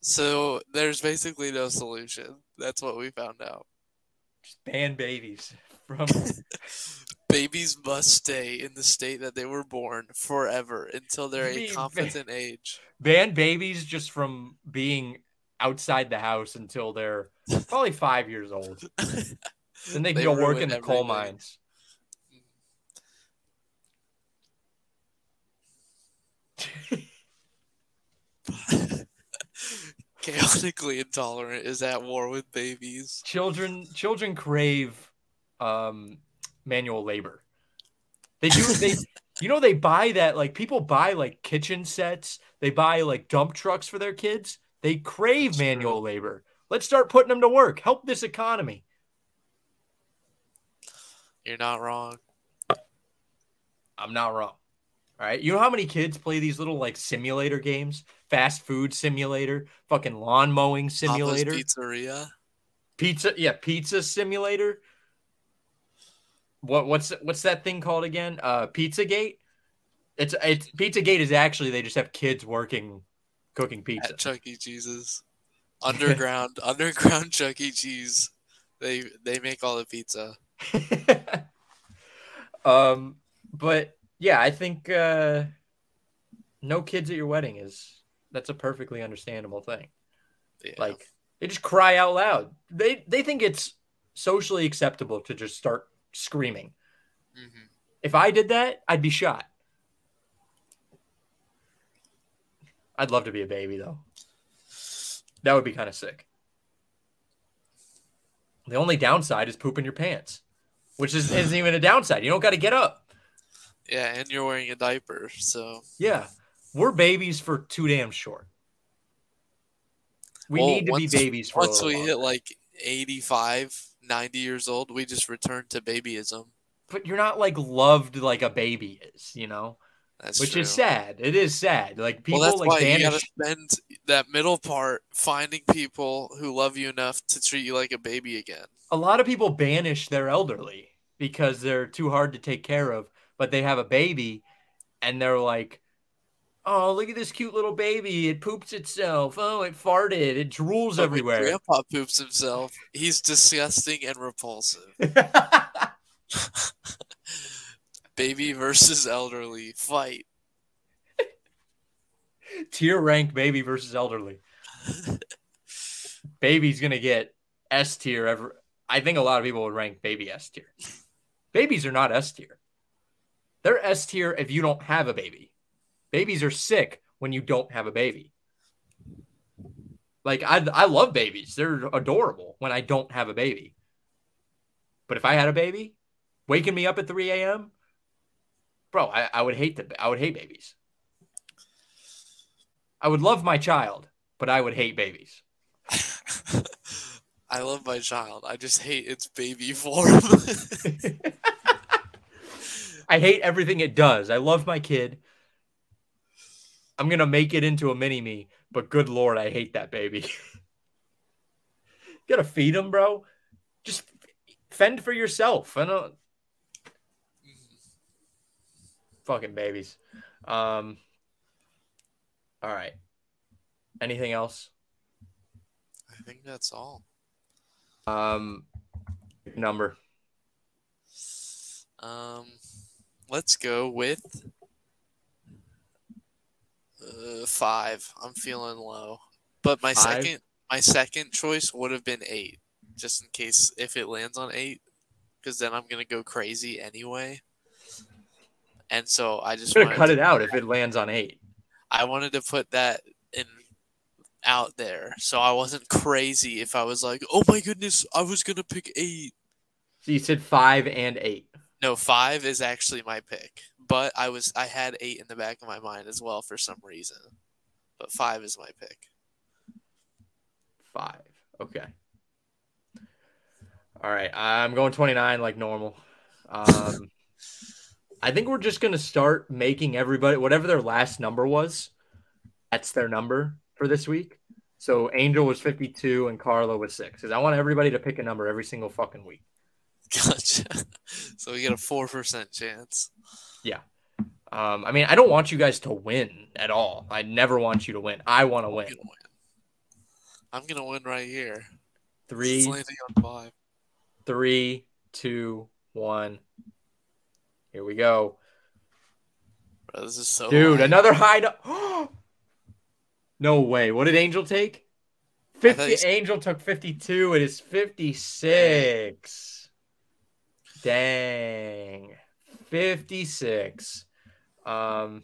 so there's basically no solution. That's what we found out. Just ban babies from Babies must stay in the state that they were born forever until they're a competent age. ban babies just from being outside the house until they're probably five years old. Then they can They go work in the coal mines. Chaotically intolerant is at war with babies. children children crave um manual labor. They do they you know they buy that like people buy like kitchen sets, they buy like dump trucks for their kids. They crave That's manual true. labor. Let's start putting them to work. Help this economy. You're not wrong. I'm not wrong. All right. You know how many kids play these little like simulator games? Fast food simulator, fucking lawn mowing simulator, Papa's Pizzeria. pizza, yeah, pizza simulator. What what's what's that thing called again? Uh Pizzagate? It's it's Pizzagate is actually they just have kids working cooking pizza. at Chuck E. Cheese's. Underground, underground Chuck E. Cheese. They they make all the pizza. um but yeah, I think uh no kids at your wedding is that's a perfectly understandable thing. Yeah. Like they just cry out loud. They they think it's socially acceptable to just start screaming. Mhm. If I did that, I'd be shot. I'd love to be a baby though. That would be kind of sick. The only downside is pooping your pants, which is, isn't even a downside. You don't got to get up. Yeah, and you're wearing a diaper, so Yeah, we're babies for too damn short. We Well, need to once- be babies for once we little hit like 85, 90 years old, we just return to babyism. But you're not like loved like a baby is, you know. That's which true. is sad. It is sad. Like people well, that's like why banish. you gotta spend that middle part finding people who love you enough to treat you like a baby again. A lot of people banish their elderly because they're too hard to take care of. But they have a baby, and they're like, "Oh, look at this cute little baby! It poops itself. Oh, it farted. It drools But everywhere." Grandpa poops himself. He's disgusting and repulsive. Baby versus elderly fight. Tier rank baby versus elderly. Baby's gonna get S tier. Ever, I think a lot of people would rank baby S tier. Babies are not S tier. They're S tier if you don't have a baby. Babies are sick when you don't have a baby. Like I I love babies. They're adorable when I don't have a baby. But if I had a baby, waking me up at 3 a.m., bro, I, I would hate the I would hate babies. I would love my child, but I would hate babies. I love my child. I just hate its baby form. I hate everything it does. I love my kid. I'm gonna make it into a mini me, but good lord, I hate that baby. you gotta feed him, bro. Just fend for yourself. I don't fucking babies. Um all right. Anything else? I think that's all. Um number. Um, let's go with uh, five. I'm feeling low, but my Five? second my second choice would have been eight, just in case if it lands on eight, because then I'm gonna go crazy anyway. And so I just gonna cut to- it out if it lands on eight. I wanted to put that in out there, so I wasn't crazy. If I was like, "Oh my goodness, I was gonna pick eight. So you said five and eight. No, five is actually my pick, but I was I had eight in the back of my mind as well for some reason, but five is my pick. Five. Okay. All right. I'm going 29 like normal. Um, I think we're just going to start making everybody, whatever their last number was, that's their number for this week. So Angel was 52 and Carla was six. Because I want everybody to pick a number every single fucking week. Gotcha. So we get a four percent chance. Yeah. Um, I mean, I don't want you guys to win at all. I never want you to win. I want to win. win. I'm gonna win right here. Three, on five. three, two, one. Here we go. Bro, this is so Dude, high. another high. No-, no way. What did Angel take? 50. Angel took 52. It is 56. Dang. 56. Um,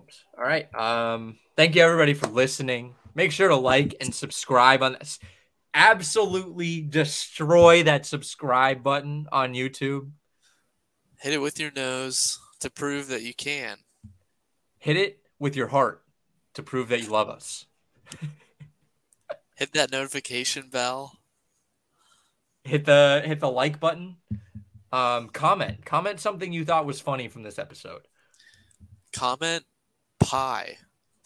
oops. all right. Um, thank you everybody for listening. Make sure to like and subscribe on this. Absolutely destroy that subscribe button on YouTube. Hit it with your nose to prove that you can. hit it with your heart to prove that you love us. Hit that notification bell. Hit the hit the like button. Um, comment comment something you thought was funny from this episode. Comment pie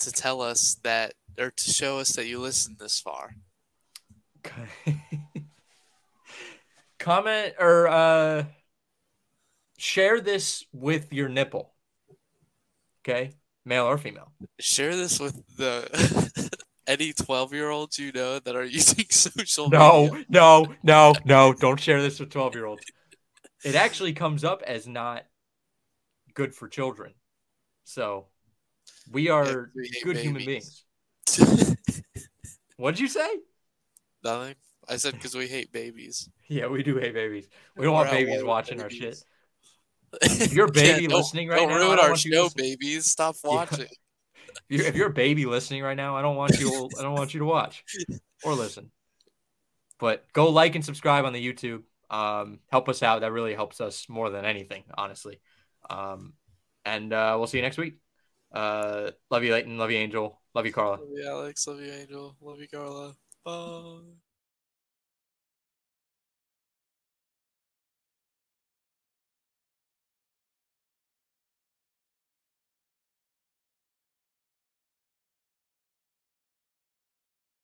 to tell us that or to show us that you listened this far. comment or uh, share this with your nipple. Okay, male or female. Share this with the any 12 year olds you know that are using social No, media. no, no, no! Don't share this with twelve year olds. It actually comes up as not good for children. So we are hate good human beings. What'd you say? Nothing. I said because we hate babies. Yeah, we do hate babies. We don't We're want babies watching our shit. A baby Yeah, listening right don't now, ruin don't our you to show, babies. Stop Yeah. If you're, if you're a baby listening right now, I don't want you. I don't want you to watch or listen. But go like and subscribe on the YouTube. Um, help us out. That really helps us more than anything, honestly. Um, and uh, we'll see you next week. Uh, love you, Leighton. Love you, Angel. Love you, Carla. Love you, Alex. Love you, Angel. Love you, Carla. Bye.